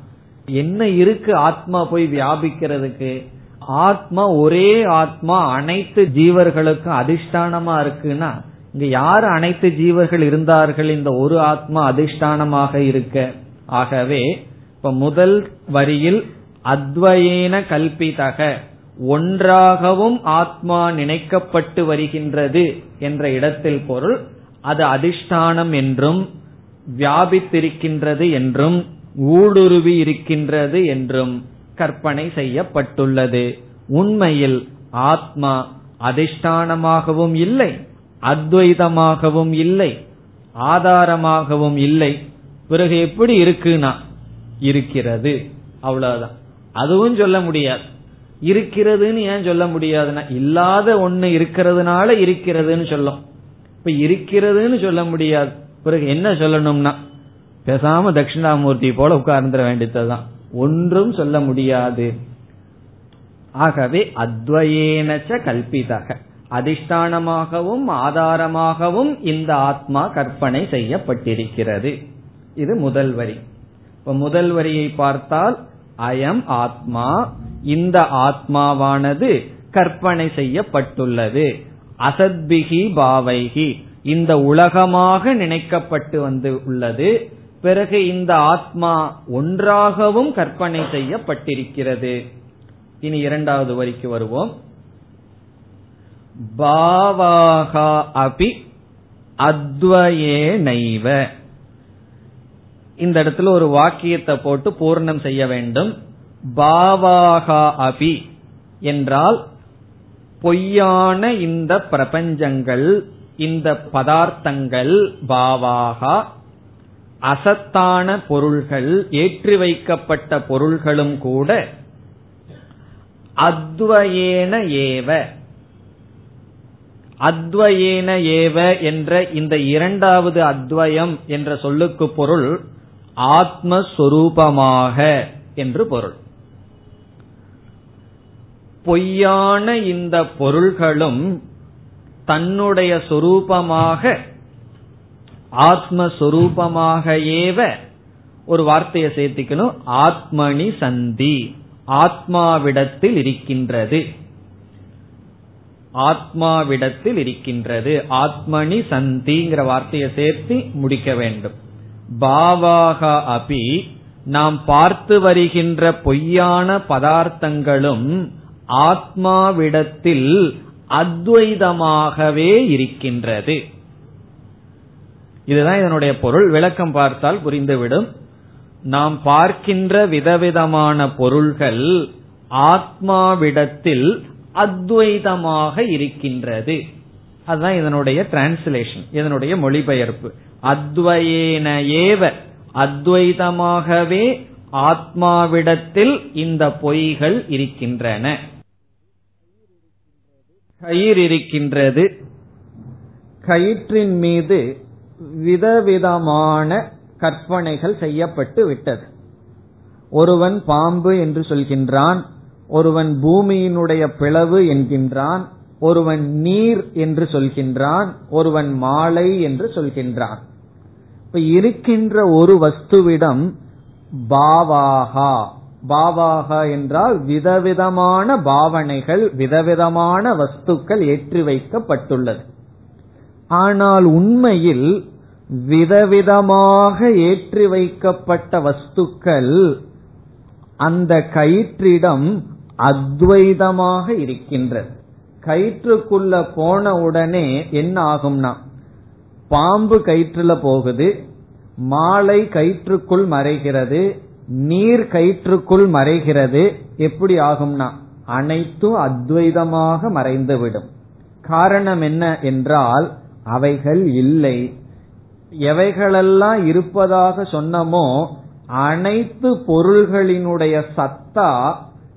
A: என்ன இருக்கு ஆத்மா போய் வியாபிக்கிறதுக்கு? ஆத்மா ஒரே ஆத்மா அனைத்து ஜீவர்களுக்கும் அதிஷ்டானமா இருக்குன்னா இங்க யார் அனைத்து ஜீவர்கள் இருந்தார்கள் இந்த ஒரு ஆத்மா அதிஷ்டானமாக இருக்க? ஆகவே இப்ப முதல் வரியில் அத்வயேன கல்பிதக ஒன்றாகவும் ஆத்மா நினைக்கப்பட்டு வருகின்றது என்ற இடத்தில் பொருள் அது அதிஷ்டானம் என்றும் வியாபித்திருக்கின்றது என்றும் ஊடுருவி இருக்கின்றது என்றும் கற்பனை செய்யப்பட்டுள்ளது. உண்மையில் ஆத்மா அதிஷ்டானமாகவும் இல்லை அத்வைதமாகவும் இல்லை ஆதாரமாகவும் இல்லை. பிறகு எப்படி இருக்குனா இருக்கிறது. அவ்வளவுதான். அதுவும் சொல்ல முடியாது. இருக்கிறதுன்னு ஏன் சொல்ல முடியாதுன்னா இல்லாத ஒண்ணு இருக்கிறதுனால இருக்கிறதுன்னு சொல்லும். இப்ப இருக்கிறதுன்னு சொல்ல முடியாது. பிறகு என்ன சொல்லணும்னா பேசாம தட்சிணாமூர்த்தி போல உட்கார்ந்துட வேண்டியதுதான். ஒன்றும் சொல்ல முடியாது. ஆகவே அத்வயேனச்ச கல்பிதக. அதிஷ்டானமாகவும் ஆதாரமாகவும் இந்த ஆத்மா கற்பனை செய்யப்பட்டிருக்கிறது. இது முதல் வரி. இப்ப முதல் வரியை பார்த்தால் அயம் ஆத்மா. இந்த ஆத்மாவானது கற்பனை செய்யப்பட்டுள்ளது. அசத்பிகி பாவைகி. இந்த உலகமாக நினைக்கப்பட்டு வந்து உள்ளது. பிறகு இந்த ஆத்மா ஒன்றாகவும் கற்பனை செய்யப்பட்டிருக்கிறது. இனி இரண்டாவது வரிக்கு வருவோம். பாவாகா அபி அத்வயே நைவ இந்த இடத்துல ஒரு வாக்கியத்தை போட்டு பூர்ணம் செய்ய வேண்டும். பாவாகா அபி என்றால் பொய்யான இந்த பிரபஞ்சங்கள் இந்த பதார்த்தங்கள் பாவாகா அசத்தான பொருள்கள் ஏற்றி வைக்கப்பட்ட பொருள்களும் கூட அத்வயேன ஏவ அத்வயேன ஏவ என்ற இந்த இரண்டாவது அத்வயம் என்ற சொல்லுக்கு பொருள் ஆத்மஸ்வரூபமாக என்று பொருள். பொய்யான இந்த பொருள்களும் தன்னுடைய சொரூபமாக ஆத்மஸ்வரூபமாக ஏவ ஒரு வார்த்தையை சேர்த்திக்கணும். ஆத்மனி சந்தி ஆத்மாவிடத்தில் இருக்கின்றது. ஆத்மாவிடத்தில் இருக்கின்றது. ஆத்மனி சந்திங்கிற வார்த்தையை சேர்த்து முடிக்க வேண்டும். பாவாக அபி நாம் பார்த்து வருகின்ற பொய்யான பதார்த்தங்களும் ஆத்மாவிடத்தில் அத்வைதமாகவே இருக்கின்றது. இதுதான் இதனுடைய பொருள். விளக்கம் பார்த்தால் புரிந்துவிடும். நாம் பார்க்கின்ற விதவிதமான பொருள்கள் ஆத்மாவிடத்தில் அத்வைதமாக இருக்கின்றது. அதுதான் இதனுடைய டிரான்ஸ்லேஷன் இதனுடைய மொழிபெயர்ப்பு. அத்வயேன ஏவ. அத்வைதமாகவே ஆத்மாவிடத்தில் இந்த பொய்கள் இருக்கின்றன. கயிர் இருக்கின்றது. கயிற்றின் மீது விதவிதமான கற்பனைகள் செய்யப்பட்டு விட்டது. ஒருவன் பாம்பு என்று சொல்கின்றான் ஒருவன் பூமியினுடைய பிளவு என்கின்றான் ஒருவன் நீர் என்று சொல்கின்றான் ஒருவன் மாலை என்று சொல்கின்றான். இப்ப இருக்கின்ற ஒரு வஸ்துவிடம் பாவாகா. பாவாகா என்றால் விதவிதமான பாவனைகள் விதவிதமான வஸ்துக்கள் ஏற்றி வைக்கப்பட்டுள்ளது. ஆனால் உண்மையில் விதவிதமாக ஏற்றி வைக்கப்பட்ட வஸ்துக்கள் அந்த கயிற்றிடம் அத்வைதமாக இருக்கின்றது. கயிற்றுக்குள்ள போன உடனே என்ன ஆகும்னா பாம்பு கயிற்றுல போகுது மாலை கயிற்றுக்குள் மறைகிறது நீர் கயிற்றுக்குள் மறைகிறது எப்படி ஆகும்னா அனைத்தும் அத்வைதமாக மறைந்துவிடும். காரணம் என்ன என்றால் அவைகள் இல்லை. எவைகளெல்லாம் இருப்பதாக சொன்னமோ அனைத்து பொருள்களினுடைய சத்தா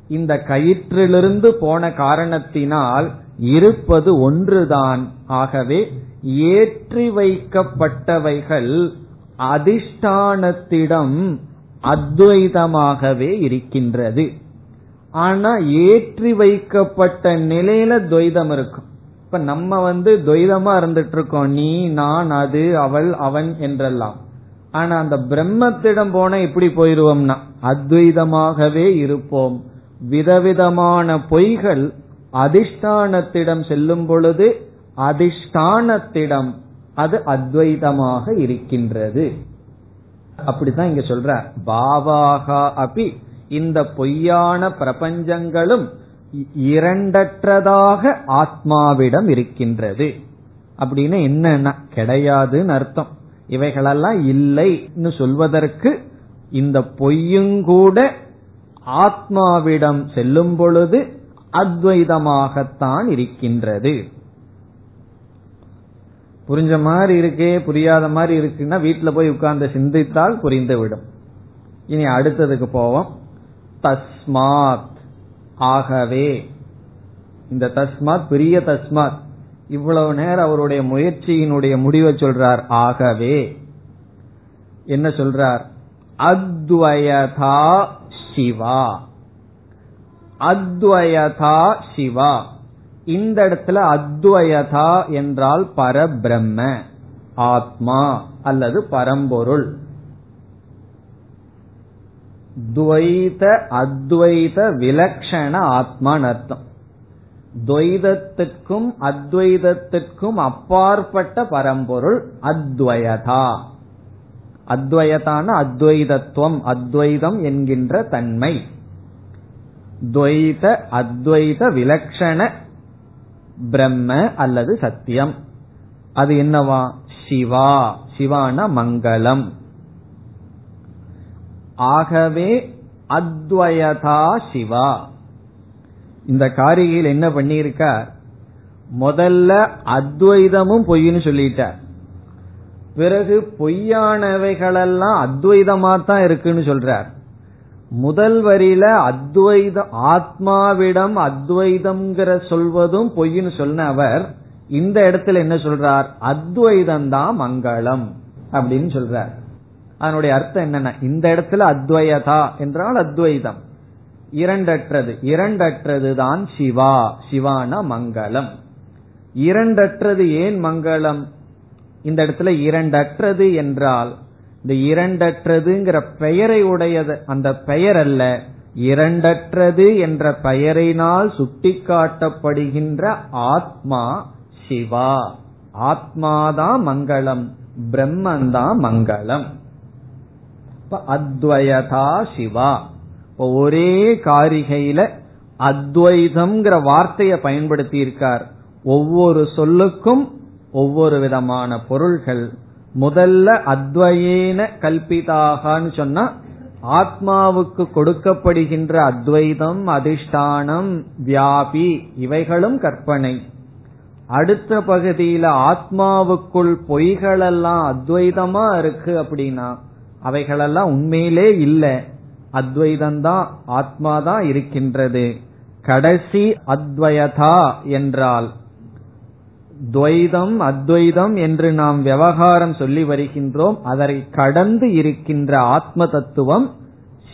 A: இந்த கயிற்றிலிருந்து போன காரணத்தினால் இருப்பது ஒன்றுதான். ஆகவே ஏற்றி வைக்கப்பட்டவைகள் அதிஷ்டானத்திடம் அத்வைதமாகவே இருக்கின்றது. ஆனா ஏற்றி வைக்கப்பட்ட நிலையில துவைதம் இருக்கும். இப்ப நம்ம வந்து துவைதமா இருந்துட்டு இருக்கோம் நீ நான் அது அவள் அவன் என்றெல்லாம். ஆனா அந்த பிரம்மத்திடம் போன எப்படி போயிருவோம்னா அத்வைதமாகவே இருப்போம். விதவிதமான பொய்கள் அதிஷ்டானத்திடம் செல்லும் பொழுது அதிஷ்டானத்திடம் அது அத்வைதமாக இருக்கின்றது. அப்படித்தான் இங்க சொல்ற. பாவாகா அபி இந்த பொய்யான பிரபஞ்சங்களும் இரண்டற்றதாக ஆத்மாவிடம் இருக்கின்றது. அப்படின்னு என்னன்னா கிடையாதுன்னு அர்த்தம். இவைகளெல்லாம் இல்லைன்னு சொல்வதற்கு இந்த பொய்யுங்கூட ஆத்மாவிடம் செல்லும் பொழுது அத்வைதமாகத்தான் இருக்கின்றது. புரிஞ்ச மாதிரி இருக்கே புரியாத மாதிரி இருக்குன்னா வீட்டில் போய் உட்கார்ந்து சிந்தித்தால் புரிந்துவிடும். இனி அடுத்ததுக்கு போவோம். தஸ்மாத். ஆகவே. இந்த தஸ்மாத் பெரிய தஸ்மாத். இவ்வளவு நேரம் அவருடைய முயற்சியினுடைய முடிவை சொல்றார். ஆகவே. என்ன சொல்றார்? அத்வயதா சிவா. அத்வயதா சிவா. இந்த இடத்துல அத்வயதா என்றால் பரபிரம்ம ஆத்மா அல்லது பரம்பொருள். துவைத அத்வைத விலக்ஷண ஆத்மான் அர்த்தம். துவைதத்துக்கும் அத்வைதத்துக்கும் அப்பாற்பட்ட பரம்பொருள் அத்வயதா. அத்வயதான அத்வைதத்துவம் அத்வைதம் என்கின்ற தன்மை. துவைத அத்வைத விலக்ஷண பிரம்ம அல்லது சத்தியம். அது என்னவா? சிவா. சிவான மங்களம். ஆகவே அத்வயதா சிவா. இந்த காரிகையில் என்ன பண்ணியிருக்கார்? முதல்ல அத்வைதமும் பொய்ன்னு சொல்லிட்டார். பிறகு பொய்யானவைகளெல்லாம் அத்வைதமா தான் இருக்குன்னு சொல்றார். முதல் வரியில அத்வைத ஆத்மாவிடம் அத்வைதம்ங்கிற சொல்வதும் பொய்ன்னு சொன்ன அவர் இந்த இடத்துல என்ன சொல்றார்? அத்வைதம் தான் மங்களம் அப்படின்னு சொல்றார். அதனுடைய அர்த்தம் என்னன்னா இந்த இடத்துல அத்வயதா என்றால் அத்வைதம். இரண்டற்றது. இரண்டற்றது தான் சிவா. சிவான மங்களம். இரண்டற்றது ஏன் மங்களம்? இந்த இடத்துல இரண்டற்றது என்றால் இந்த இரண்டற்றதுங்கிற பெயரை உடையது. அந்த பெயர் அல்ல இரண்டற்றது என்ற பெயரினால் சுட்டிக்காட்டப்படுகின்ற ஆத்மா சிவா. ஆத்மாதான் மங்களம் பிரம்மந்தான் மங்களம். அத்வயதா சிவா. ஒரே காரிகையில அத்வைதம்ங்கிற வார்த்தையை பயன்படுத்தி இருக்கார் ஒவ்வொரு சொல்லுக்கும் ஒவ்வொரு விதமான பொருள்கள் முதல்ல அத்வயேன கல்பிதாகான்னு சொன்னா ஆத்மாவுக்கு கொடுக்கப்படுகின்ற அத்வைதம் அதிஷ்டானம் வியாபி இவைகளும் கற்பனை. அடுத்த பகுதியில ஆத்மாவுக்குள் பொய்களெல்லாம் அத்வைதமா இருக்கு அப்படின்னா அவைகளெல்லாம் உண்மையிலே இல்லை. அத்வைதம்தான் ஆத்மாதான் இருக்கின்றது. கடைசி அத்வயதா என்றால் துவைதம் அத்வைதம் என்று நாம் விவகாரம் சொல்லி வருகின்றோம். அதை கடந்து இருக்கின்ற ஆத்ம தத்துவம்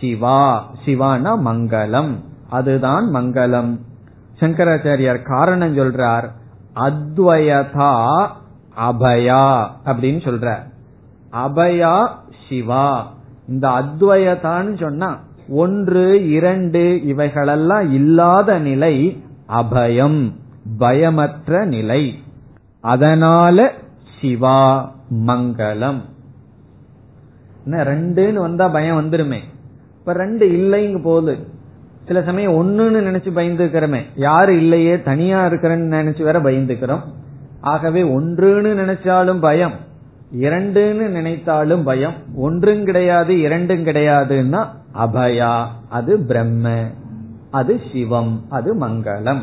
A: சிவா சிவான மங்களம். அதுதான் மங்களம். சங்கராச்சாரியார் காரணம் சொல்றார் அத்வயதா அபயா அப்படின்னு சொல்றார். அபயா சிவா. இந்த அத்வயதான்னு சொன்னா ஒன்று இரண்டு இவைகளெல்லாம் இல்லாத நிலை அபயம் பயமற்ற நிலை. அதனால சிவா மங்களம். ரெண்டுன்னு வந்தா பயம் வந்துருமே. இப்ப ரெண்டு இல்லைங்க போது. சில சமயம் ஒன்னுன்னு நினைச்சு பயந்துக்கிறோமே யாரு இல்லையே தனியா இருக்கிறேன்னு நினைச்சு வேற பயந்துக்கிறோம். ஆகவே ஒன்றுன்னு நினைச்சாலும் பயம். இரண்டுன்னு நினைத்தாலும் பயம். ஒன்றும் கிடையாது இரண்டும் கிடையாதுன்னா அபயா. அது பிரம்ம. அது சிவம். அது மங்களம்.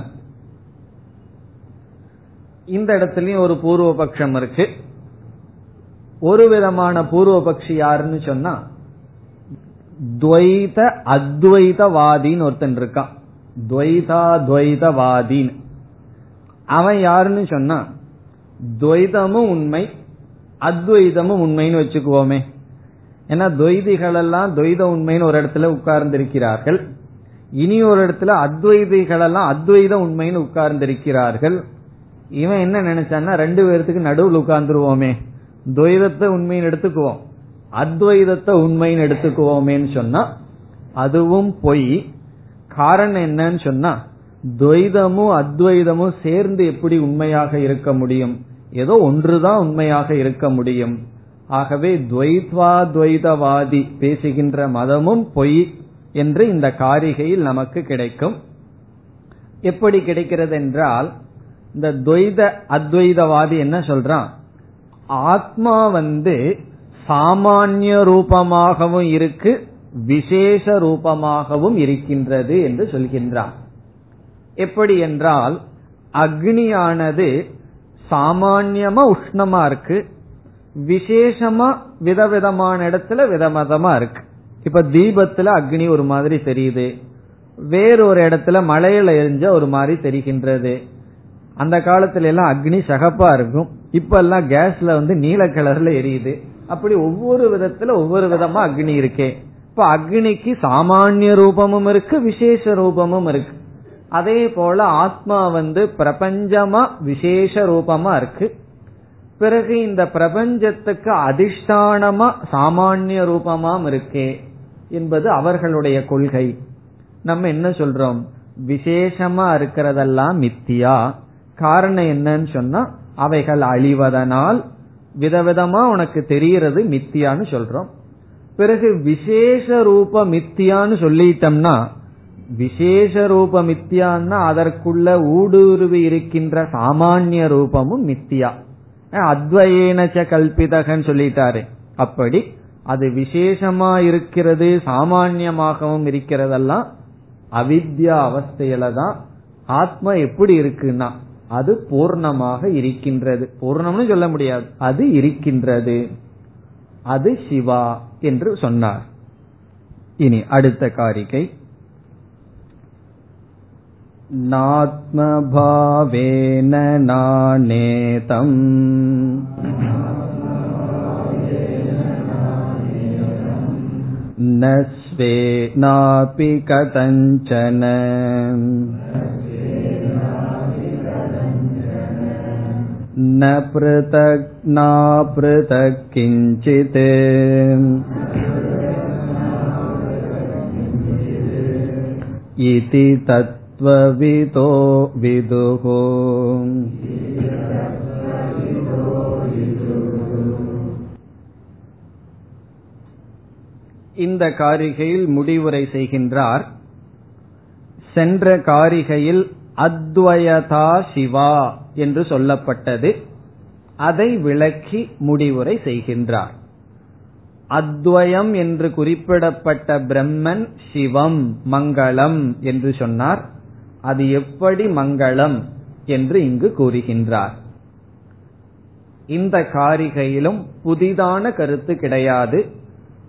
A: இந்த இடத்துலயும் ஒரு பூர்வ பட்சம் இருக்கு. ஒரு விதமான பூர்வ பக்ஷி யாருன்னு சொன்னா துவைத அத்வைதவாதின்னு ஒருத்தன் இருக்கான். துவைதா துவைதவாதின்னு அவன் யாருன்னு சொன்னா துவைதமும் உண்மை அத்வைதமும் உண்மைன்னு வச்சுக்குவோமே. ஏன்னா துவைதிகள் எல்லாம் துவைத உண்மைன்னு ஒரு இடத்துல உட்கார்ந்திருக்கிறார்கள். இனி ஒரு இடத்துல அத்வைதிகள் எல்லாம் அத்வைத உண்மைன்னு உட்கார்ந்திருக்கிறார்கள். இவன் என்ன நினைச்சான்னா ரெண்டு பேர்த்துக்கு நடுவில் உட்கார்ந்துருவோமே. துவைதத்தை உண்மைன்னு எடுத்துக்குவோம். அத்வைதத்தை உண்மைன்னு எடுத்துக்குவோமேன்னு சொன்னா அதுவும் பொய். காரணம் என்னன்னு சொன்னா துவைதமும் அத்வைதமும் சேர்ந்து எப்படி உண்மையாக இருக்க முடியும்? ஏதோ ஒன்றுதான் உண்மையாக இருக்க முடியும். ஆகவே துவைத்வாத்வைதவாதி பேசுகின்ற மதமும் பொய் என்று இந்த காரிகையில் நமக்கு கிடைக்கும். எப்படி கிடைக்கிறது என்றால் இந்த துவைத அத்வைதவாதி என்ன சொல்றான்? ஆத்மா வந்து சாமானிய ரூபமாகவும் இருக்கு விசேஷ ரூபமாகவும் இருக்கின்றது என்று சொல்கின்றான். எப்படி என்றால் அக்னியானது சாமான்யமா உஷ்ணமா இருக்கு விசேஷமா விதவிதமான இடத்துல விதவிதமா இருக்கு. இப்ப தீபத்துல அக்னி ஒரு மாதிரி தெரியுது வேறொரு இடத்துல மலையில எரிஞ்ச ஒரு மாதிரி தெரிகின்றது. அந்த காலத்துல எல்லாம் அக்னி சகப்பா இருக்கும். இப்ப எல்லாம் கேஸ்ல வந்து நீல கலர்ல எரியுது. அப்படி ஒவ்வொரு விதத்துல ஒவ்வொரு விதமா அக்னி இருக்கே. இப்ப அக்னிக்கு சாமானிய ரூபமும் இருக்கு விசேஷ ரூபமும் இருக்கு. அதே போல ஆத்மா வந்து பிரபஞ்சமா விசேஷ ரூபமா இருக்கு. பிறகு இந்த பிரபஞ்சத்துக்கு அதிஷ்டானமா சாமானிய ரூபமாம் இருக்கே என்பது அவர்களுடைய கொள்கை. நம்ம என்ன சொல்றோம்? விசேஷமா இருக்கிறதெல்லாம் மித்தியா. காரணம் என்னன்னு சொன்னா அவைகள் அழிவதனால் விதவிதமா உனக்கு தெரிகிறது மித்தியான்னு சொல்றோம். பிறகு விசேஷ ரூப மித்தியான்னு சொல்லிட்டோம்னா விசேஷ ரூப மித்தியான்னா அதற்குள்ள ஊடுருவி இருக்கின்ற சாமானிய ரூபமும் மித்தியா. அத்வயேனச்ச கல்பிதகன்னு சொல்லிட்டாரு. அப்படி அது விசேஷமா இருக்கிறது சாமான்யமாகவும் இருக்கிறதெல்லாம் அவித்யா அவஸ்தையில தான் ஆத்மா எப்படி இருக்குன்னா அது பூர்ணமாக இருக்கின்றது பூர்ணம்னு சொல்ல முடியாது அது இருக்கின்றது அது சிவா என்று சொன்னார் இனி அடுத்த காரிகை नात्मभावेन नानेतम् न स्वेनापि कथञ्चन न पृथक् नापृथक् किञ्चित् इति तत्त्वविदो विदुः இந்த காரிகையில் முடிவுரை செய்கின்றார் சென்ற காரிகையில் அத்வயதா சிவா என்று சொல்லப்பட்டது. அதை விளக்கி முடிவுரை செய்கின்றார். அத்வயம் என்று குறிப்பிடப்பட்ட பிரம்மன் சிவம் மங்களம் என்று சொன்னார். அது எப்படி மங்களம் என்று இங்கு கூறுகின்றார். இந்த காரிகையிலும் புதிதான கருத்து கிடையாது.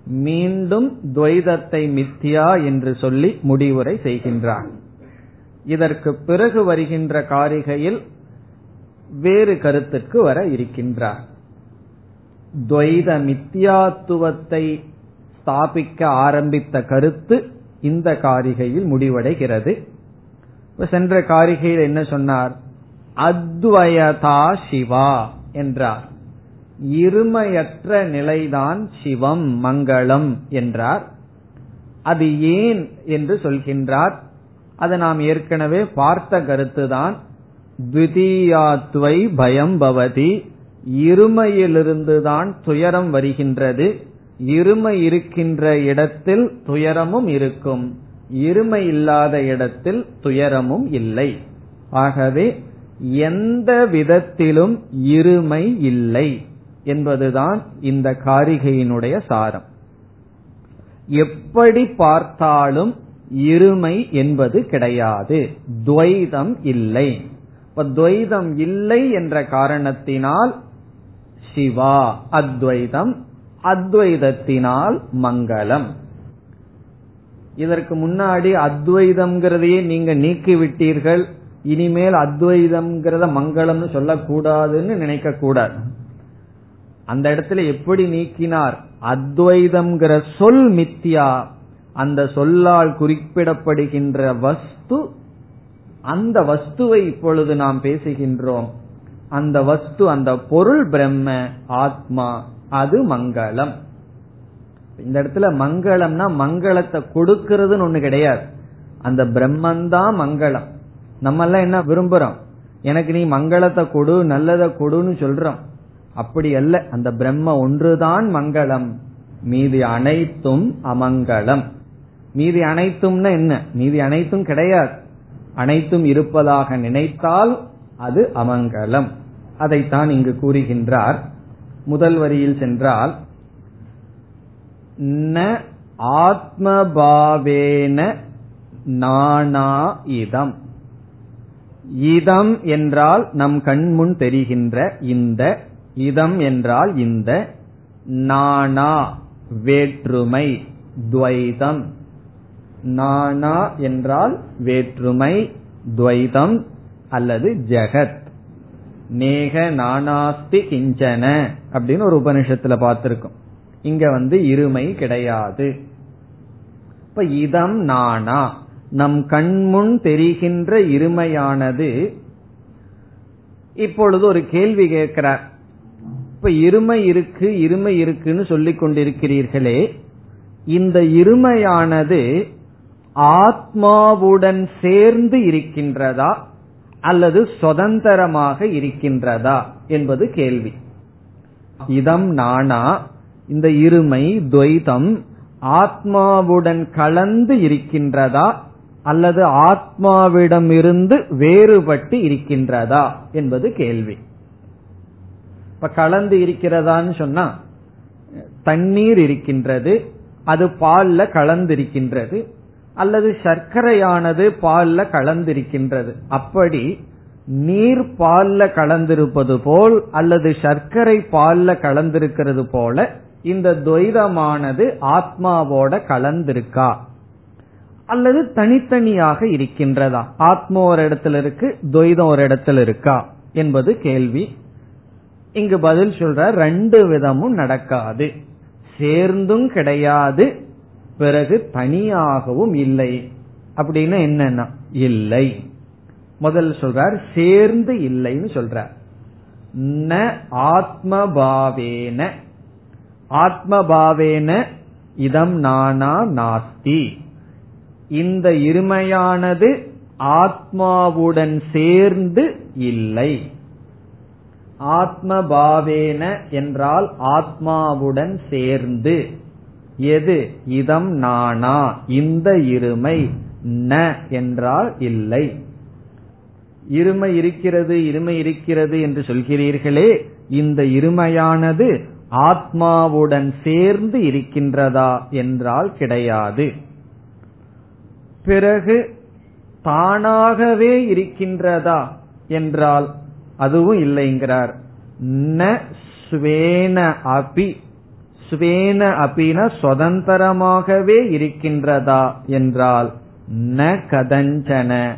A: மீண்டும் துவைதத்தை மித்தியா என்று சொல்லி முடிவுரை செய்கின்றார். இதற்கு பிறகு வருகின்ற காரிகையில் வேறு கருத்துக்கு வர இருக்கின்றார். துவைத மித்தியாத்துவத்தை ஸ்தாபிக்க ஆரம்பித்த கருத்து இந்த காரிகையில் முடிவடைகிறது. சென்ற காரிகையில் என்ன சொன்னார்? அத்வயதா சிவா என்றார். இருமையற்ற நிலைதான் சிவம் மங்களம் என்றார். அது ஏன் என்று சொல்கின்றார். அதை நாம் ஏற்கனவே பார்த்த கருத்துதான் த்விதீயாத்வை பயம் பவதி இருமையிலிருந்துதான் துயரம் வருகின்றது இருமை இருக்கின்ற இடத்தில் துயரமும் இருக்கும் இருமை இல்லாத இடத்தில் துயரமும் இல்லை. ஆகவே எந்த விதத்திலும் இருமை இல்லை என்பதுதான் இந்த காரிகையினுடைய சாரம். எப்படி பார்த்தாலும் இருமை என்பது கிடையாது. துவைதம் இல்லை. இப்ப துவைதம் இல்லை என்ற காரணத்தினால் சிவா அத்வைதம் அத்வைதத்தினால் மங்களம். இதற்கு முன்னாடி அத்வைதம்ங்கிறதையே நீங்க நீக்கி விட்டீர்கள் இனிமேல் அத்வைதம்ங்கிறத மங்களம்னு சொல்லக்கூடாதுன்னு நினைக்க கூடாது அந்த இடத்துல எப்படி நீக்கினார்? அத்வைதம்ங்கிற சொல் மித்தியா அந்த சொல்லால் குறிப்பிடப்படுகின்ற வஸ்து அந்த வஸ்துவை இப்பொழுது நாம் பேசுகின்றோம். அந்த வஸ்து அந்த பொருள் பிரம்ம ஆத்மா அது மங்களம். இந்த இடத்துல மங்களம்னா மங்களத்தை கொடுக்கறதுன்னு ஒண்ணு கிடையாது. அந்த பிரம்மந்தான் மங்களம். நம்ம எல்லாம் என்ன விரும்புறோம்? எனக்கு நீ மங்களத்தை கொடு நல்லதை கொடுன்னு சொல்றோம். அப்படி அல்ல. அந்த பிரம்ம ஒன்றுதான் மங்களம். மீதி அனைத்தும் அமங்கலம் மீதி அனைத்தும்னா என்ன? மீதி அனைத்தும் கிடையாது. அனைத்தும் இருப்பதாக நினைத்தால் அது அமங்கலம். அதைத்தான் இங்கு கூறுகின்றார். முதல் வரியில் சென்றால் ந ஆத்மபாவேன நானா இதம். இதம் என்றால் நம் கண்முன் தெரிகின்ற இந்த இதம் என்றால் இந்த நானா வேற்றுமை துவைதம். நானா என்றால் வேற்றுமை துவைதம் அல்லது ஜெகத். நேக நானாஸ்தி கிஞ்சன அப்படின்னு ஒரு உபனிஷத்துல பார்த்திருக்கோம். இங்க வந்து இருமை கிடையாது. இப்ப இதம் நானா. நம் கண்முன் தெரிகின்ற இருமையானது இப்பொழுது ஒரு கேள்வி கேட்கிறார். இப்ப இருமை இருக்கு இருமை இருக்குன்னு சொல்லிக் கொண்டிருக்கிறீர்களே. இந்த இருமையானது ஆத்மாவுடன் சேர்ந்து இருக்கின்றதா அல்லது சுதந்திரமாக இருக்கின்றதா என்பது கேள்வி. இதம் நானா இந்த இருமை துவைதம் ஆத்மாவுடன் கலந்து இருக்கின்றதா அல்லது ஆத்மாவிடமிருந்து வேறுபட்டு இருக்கின்றதா என்பது கேள்வி. இப்ப கலந்து இருக்கிறதான்னு சொன்னா தண்ணீர் இருக்கின்றது அது பால்ல கலந்திருக்கின்றது அல்லது சர்க்கரையானது பால்ல கலந்திருக்கின்றது. அப்படி நீர் பால்ல கலந்திருப்பது போல் அல்லது சர்க்கரை பால்ல கலந்திருக்கிறது போல இந்த துவைதமானது ஆத்மாவோட கலந்திருக்கா? அல்லது தனித்தனியாக இருக்கின்றதா? ஆத்மா ஒரு இடத்துல இருக்கு துவைதம் ஒரு இடத்துல இருக்கா? என்பது கேள்வி. இங்கு பதில் சொல்ற ரெண்டு விதமும் நடக்காது. சேர்ந்தும் கிடையாது பிறகு தனியாகவும் இல்லை. அப்படின்னு என்னன்னா? இல்லை. முதல் சொல்றார் சேர்ந்து இல்லைன்னு சொல்றார். ந ஆத்மபாவேன. ஆத்மபாவேன இதம் நானா நாஸ்தி. இந்த இருமையானது ஆத்மாவுடன் சேர்ந்து இல்லை. ஆத்மபாவேன என்றால் ஆத்மாவுடன் சேர்ந்து. எது இதம் நானா இந்த இருமை ந என்றால் இல்லை. இருமை இருக்கிறது இருமை இருக்கிறது என்று சொல்கிறீர்களே இந்த இருமையானது ஆத்மாவுடன் சேர்ந்து இருக்கின்றதா என்றால் கிடையாது. பிறகு தானாகவே இருக்கின்றதா என்றால் அதுவும் இல்லைங்கிறார். ந ஸ்வேன அபி ஸ்வேன அபின சுதந்திரமாகவே இருக்கின்றதா என்றால் ந கதஞ்சன.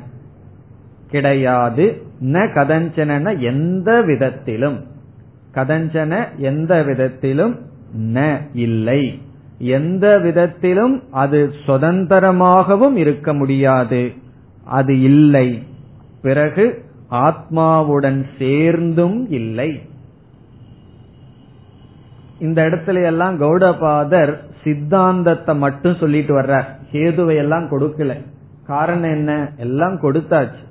A: கிடையாது. ந கதஞ்சன எந்த விதத்திலும். கதஞ்சன எந்த விதத்திலும் ந இல்லை. எந்த விதத்திலும் அது சுதந்திரமாகவும் இருக்க முடியாது. அது இல்லை. பிறகு ஆத்மாவுடன் சேர்ந்தும் இல்லை. இந்த இடத்துல எல்லாம் கௌடபாதர் சித்தாந்தத்தை மட்டும் சொல்லிட்டு வர்றார். ஹேதுவை எல்லாம் கொடுக்கல. காரணம் என்ன? எல்லாம் கொடுத்தாச்சு.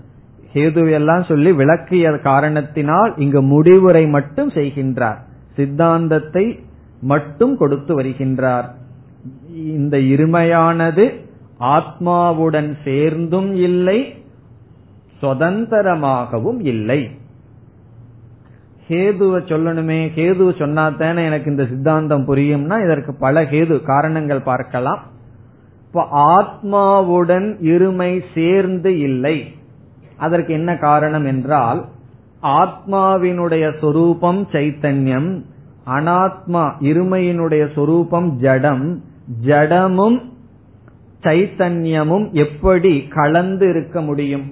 A: ஹேதுவையெல்லாம் சொல்லி விளக்கிய காரணத்தினால் இங்கு முடிவுரை மட்டும் செய்கின்றார். சித்தாந்தத்தை மட்டும் கொடுத்து வருகின்றார். இந்த இருமையானது ஆத்மாவுடன் சேர்ந்தும் இல்லை சுதந்திரமாகவும் இல்லை. ஹேதுவை சொல்லணுமே ஹேது சொன்னா தானே எனக்கு இந்த சித்தாந்தம் புரியும்னா இதற்கு பல ஹேது காரணங்கள் பார்க்கலாம். இப்ப ஆத்மாவுடன் இருமை சேர்ந்து இல்லை. அதற்கு என்ன காரணம் என்றால் ஆத்மாவினுடைய சொரூபம் சைத்தன்யம் அனாத்மா இருமையினுடைய சொரூபம் ஜடம் ஜடமும் சைத்தன்யமும் எப்படி கலந்து இருக்க முடியும்?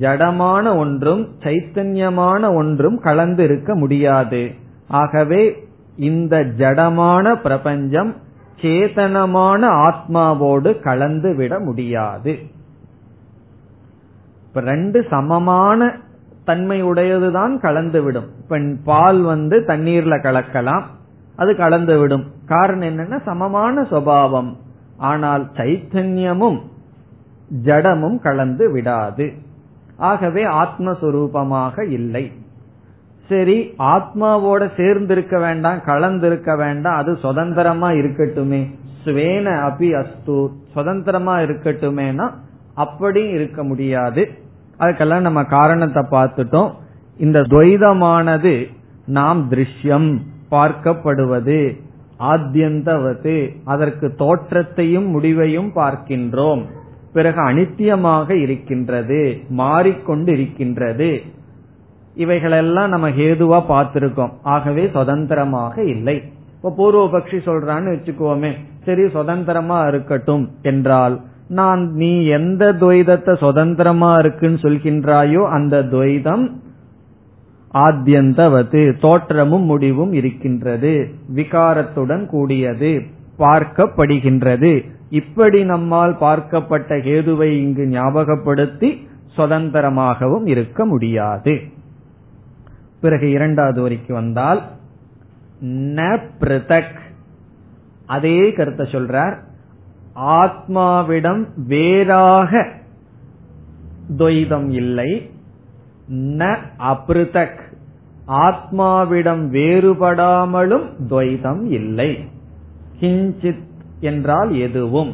A: ஜடமான ஒன்றும் சைத்தன்யமான ஒன்றும் கலந்து இருக்க முடியாது. ஆகவே இந்த ஜடமான பிரபஞ்சம் சேதனமான ஆத்மாவோடு கலந்து விட முடியாது. இப்ப ரெண்டு சமமான தன்மை உடையதுதான் கலந்து விடும் இப்ப பால் வந்து தண்ணீர்ல கலக்கலாம் அது கலந்து விடும் காரணம் என்னன்னா சமமான சுவாவம். ஆனால் சைத்தன்யமும் ஜடமும் கலந்து விடாது. ஆகவே ஆத்மஸ்வரூபமாக இல்லை. சரி ஆத்மாவோட சேர்ந்து இருக்க வேண்டாம் கலந்திருக்க வேண்டாம் அது சுதந்திரமா இருக்கட்டுமே. ஸ்வேன அபி அஸ்து சுதந்திரமா இருக்கட்டுமேனா? அப்படி இருக்க முடியாது. அதுக்கெல்லாம் நம்ம காரணத்தை பார்த்துட்டோம். இந்த துவைதமானது நாம் திருஷ்யம் பார்க்கப்படுவது ஆத்தியந்தவது அதற்கு தோற்றத்தையும் முடிவையும் பார்க்கின்றோம். பிறகு அனித்தியமாக இருக்கின்றது மாறிக்கொண்டு இருக்கின்றது இவைகளெல்லாம் நம்ம ஹேதுவா பார்த்திருக்கோம். ஆகவே சுதந்திரமாக இல்லை. இப்ப பூர்வபக்ஷி சொல்றான்னு வச்சுக்கோமே சரி சுதந்திரமா இருக்கட்டும் என்றால் நான் நீ எந்த துவைதத்தை சுதந்திரமா இருக்குன்னு சொல்கின்றாயோ அந்த துவைதம் ஆத்தியந்தவது தோற்றமும் முடிவும் இருக்கின்றது விகாரத்துடன் கூடியது பார்க்கப்படுகின்றது. இப்படி நம்மால் பார்க்கப்பட்ட கேதுவை இங்கு ஞாபகப்படுத்தி சுதந்திரமாகவும் இருக்க முடியாது. பிறகு இரண்டாவது வரிக்கு வந்தால் ந பிரதக். அதே கருத்தை சொல்றார். ஆத்மாவிடம் வேறாக துவைதம் இல்லை. ந அபிருதக். ஆத்மாவிடம் வேறுபடாமலும் துவைதம் இல்லை. கிஞ்சித் என்றால் எதுவும்.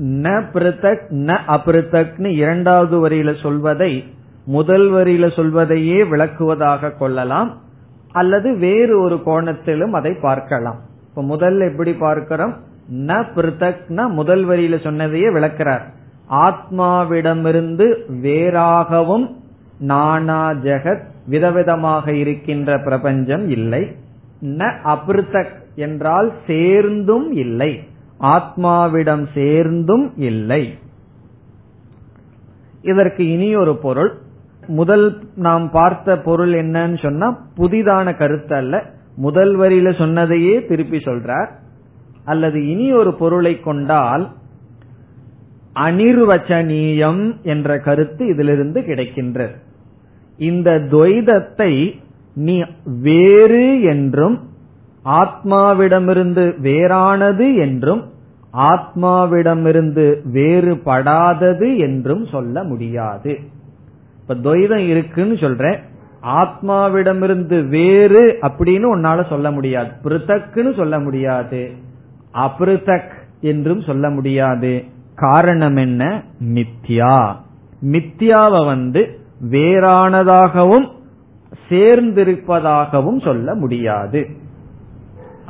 A: ந பிருத்தக் ந அபிருத்தக்னு இரண்டாவது வரியில சொல்வதை முதல் வரியில சொல்வதையே விளக்குவதாக கொள்ளலாம். அல்லது வேறு ஒரு கோணத்திலும் அதை பார்க்கலாம். இப்ப முதல்ல எப்படி பார்க்கிறோம்? ந பிருத்தக்னா முதல் வரியில சொன்னதையே விளக்கிறார். ஆத்மாவிடமிருந்து வேறாகவும் நானா ஜெகத் விதவிதமாக இருக்கின்ற பிரபஞ்சம் இல்லை. ந அபிருத்தக் என்றால் சேர்ந்தும் இல்லை. ஆத்மாவிடம் சேர்ந்தும் இல்லை. இதற்கு இனி ஒரு பொருள். முதல் நாம் பார்த்த பொருள் என்னன்னு சொன்னா புதிதான கருத்து அல்ல. முதல் வரியில சொன்னதையே திருப்பி சொல்றார். அல்லது இனி ஒரு பொருளை கொண்டால் அனிர்வச்சனீயம் என்ற கருத்து இதிலிருந்து கிடைக்கின்றது. இந்த துவைதத்தை நீ வேறு என்றும் ஆத்மாவிடமிருந்து வேறானது என்றும் ஆத்மாவிடமிருந்து வேறுபடாதது என்றும் சொல்ல முடியாது. இப்ப துவைதம் இருக்குன்னு சொல்றேன். ஆத்மாவிடமிருந்து வேறு அப்படின்னு உன்னால சொல்ல முடியாது. பிருத்தக்குன்னு சொல்ல முடியாது. அபிருத்தக் என்றும் சொல்ல முடியாது. காரணம் என்ன? மித்யா. மித்யாவை வந்து வேறானதாகவும் சேர்ந்திருப்பதாகவும் சொல்ல முடியாது.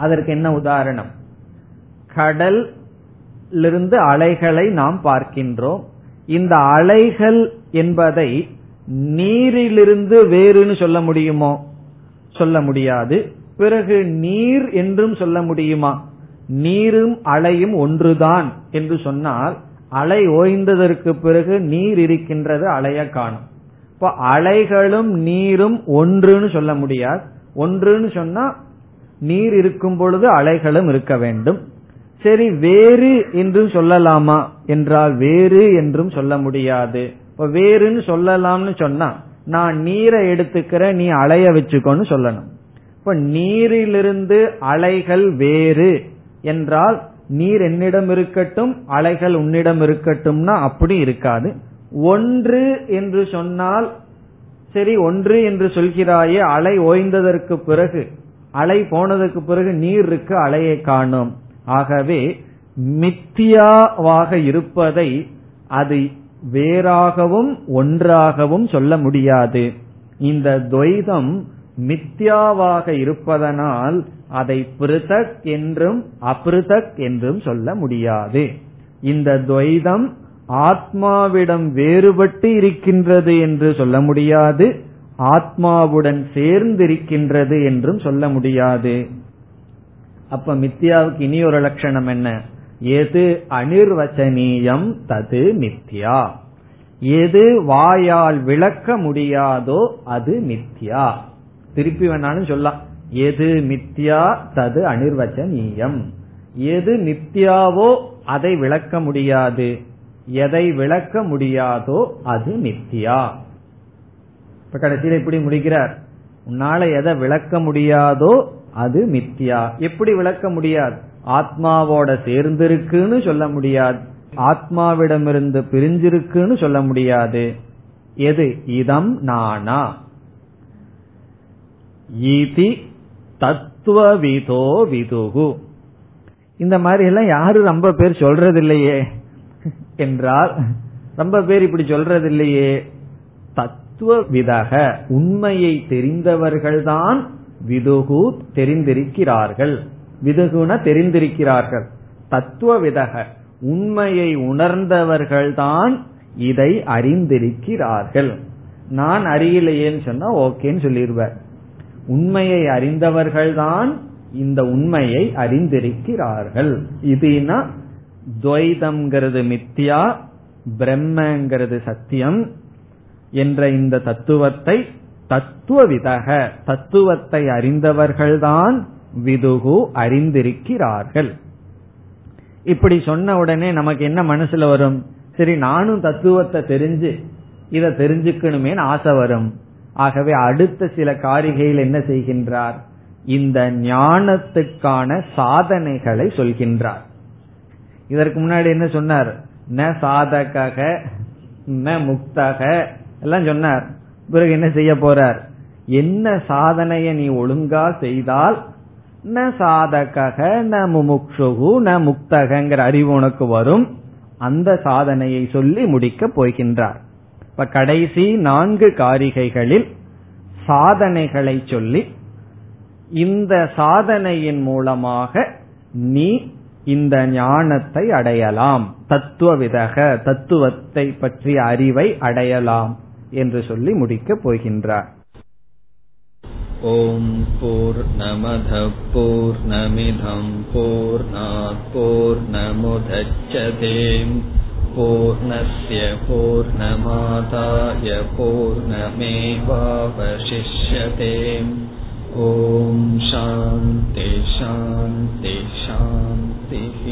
A: அதற்கு என்ன உதாரணம்? கடலிருந்து அலைகளை நாம் பார்க்கின்றோம். இந்த அலைகள் என்பதை நீரிலிருந்து வேறுன்னு சொல்ல முடியுமோ? சொல்ல முடியாது. பிறகு நீர் என்றும் சொல்ல முடியுமா? நீரும் அலையும் ஒன்றுதான் என்று சொன்னால் அலை ஓய்ந்ததற்கு பிறகு நீர் இருக்கின்றது அலைய காணும். இப்போ அலைகளும் நீரும் ஒன்றுன்னு சொல்ல முடியாது. ஒன்றுன்னு சொன்னா நீர் இருக்கும் பொழுது அலைகளும் இருக்க வேண்டும். சரி வேறு என்றும் சொல்லலாமா? என்றால் வேறு என்றும் சொல்ல முடியாது. இப்ப வேறுன்னு சொல்லலாம்னு சொன்னா நான் நீரை எடுத்துக்கிறேன் நீ அலைய வச்சுக்கோன்னு சொல்லணும். இப்ப நீரிலிருந்து அலைகள் வேறு என்றால் நீர் என்னிடம் இருக்கட்டும் அலைகள் உன்னிடம் இருக்கட்டும்னா அப்படி இருக்காது. ஒன்று என்று சொன்னால் சரி ஒன்று என்று சொல்கிறாயே அலை ஓய்ந்ததற்கு பிறகு அலை போனதுக்கு பிறகு நீர் இருக்கு அலையை காணும். ஆகவே மித்தியாவாக இருப்பதை அது வேறாகவும் ஒன்றாகவும் சொல்ல முடியாது. இந்த துவைதம் மித்யாவாக இருப்பதனால் அதை பிருதக் என்றும் அபிருதக் என்றும் சொல்ல முடியாது. இந்த துவைதம் ஆத்மாவிடம் வேறுபட்டு இருக்கின்றது என்று சொல்ல முடியாது. ஆத்மாவுடன் சேர்ந்திருக்கின்றது என்றும் சொல்ல முடியாது. அப்ப மித்யாவுக்கு இனி ஒரு லட்சணம் என்ன? எது அனிர்வச்சனீயம் தது மித்யா. எது வாயால் விளக்க முடியாதோ அது மித்யா. திருப்பி வேணாலும் சொல்லலாம். எது மித்யா தது அனிர்வச்சனீயம். எது மித்யாவோ அதை விளக்க முடியாது. எதை விளக்க முடியாதோ அது மித்யா. இப்ப கடைசியில் இப்படி முடிக்கிறார். உன்னால எதை விளக்க முடியாதோ அது மித்யா. எப்படி விளக்க முடியாது? ஆத்மாவோட சேர்ந்திருக்குன்னு சொல்ல முடியாது. ஆத்மாவிடமிருந்து பிரிஞ்சிருக்குன்னு சொல்ல முடியாது. எது? இதம் நானா. ஈதி தத்துவவிதோ விதுகு. இந்த மாதிரி எல்லாம் யாரும் ரொம்ப பேர் சொல்றது இல்லையே என்றால் ரொம்ப பேர் இப்படி சொல்றது இல்லையே தத்துவ விதக உண்மையை தெரிந்தவர்கள்தான் விதுகு தெரிந்திருக்கிறார்கள். விதுகுன தெரிந்திருக்கிறார்கள். தத்துவ விதக உண்மையை உணர்ந்தவர்கள்தான் இதை அறிந்திருக்கிறார்கள். நான் அறியலையேன்னு சொன்னா ஓகேன்னு சொல்லிடுவார். உண்மையை அறிந்தவர்கள்தான் இந்த உண்மையை அறிந்திருக்கிறார்கள். இதுனா துவைதம்ங்கிறது மித்யா பிரம்மங்கிறது சத்தியம் என்ற இந்த தத்துவத்தை தத்துவ விதக தத்துவத்தை அறிந்தவர்கள்தான் விதுகு அறிந்திருக்கிறார்கள். இப்படி சொன்ன உடனே நமக்கு என்ன மனசுல வரும்? சரி நானும் தத்துவத்தை தெரிஞ்சு இதை தெரிஞ்சுக்கணுமே ஆசை வரும். ஆகவே அடுத்த சில காரிகையில் என்ன செய்கின்றார்? இந்த ஞானத்துக்கான சாதனைகளை சொல்கின்றார். இதற்கு முன்னாடி என்ன சொன்னார்? ந சாதக ந முக்தக எல்லாம் சொன்னார். பிறகு என்ன செய்ய போறார்? என்ன சாதனைய நீ ஒழுங்கா செய்தால் ந சாதக ந முமுக்ஷுகு ந முக்தகங்கிற அறிவு உனக்கு வரும். அந்த சாதனையை சொல்லி முடிக்க போகின்றார். இப்ப கடைசி நான்கு காரிகைகளில் சாதனைகளை சொல்லி இந்த சாதனையின் மூலமாக நீ இந்த ஞானத்தை அடையலாம். தத்துவ விதக தத்துவத்தை பற்றிய அறிவை அடையலாம். என்று சொல்லி முடிக்கப் போகின்றார்
B: ॐ पूर्नमधपूर्नमिधम्पूर्णापूर्नमुधच्छते पूर्णस्य पूर्णमादाय पूर्णमेवावशिष्यते ॐ शान्ति शान्ति शान्तिः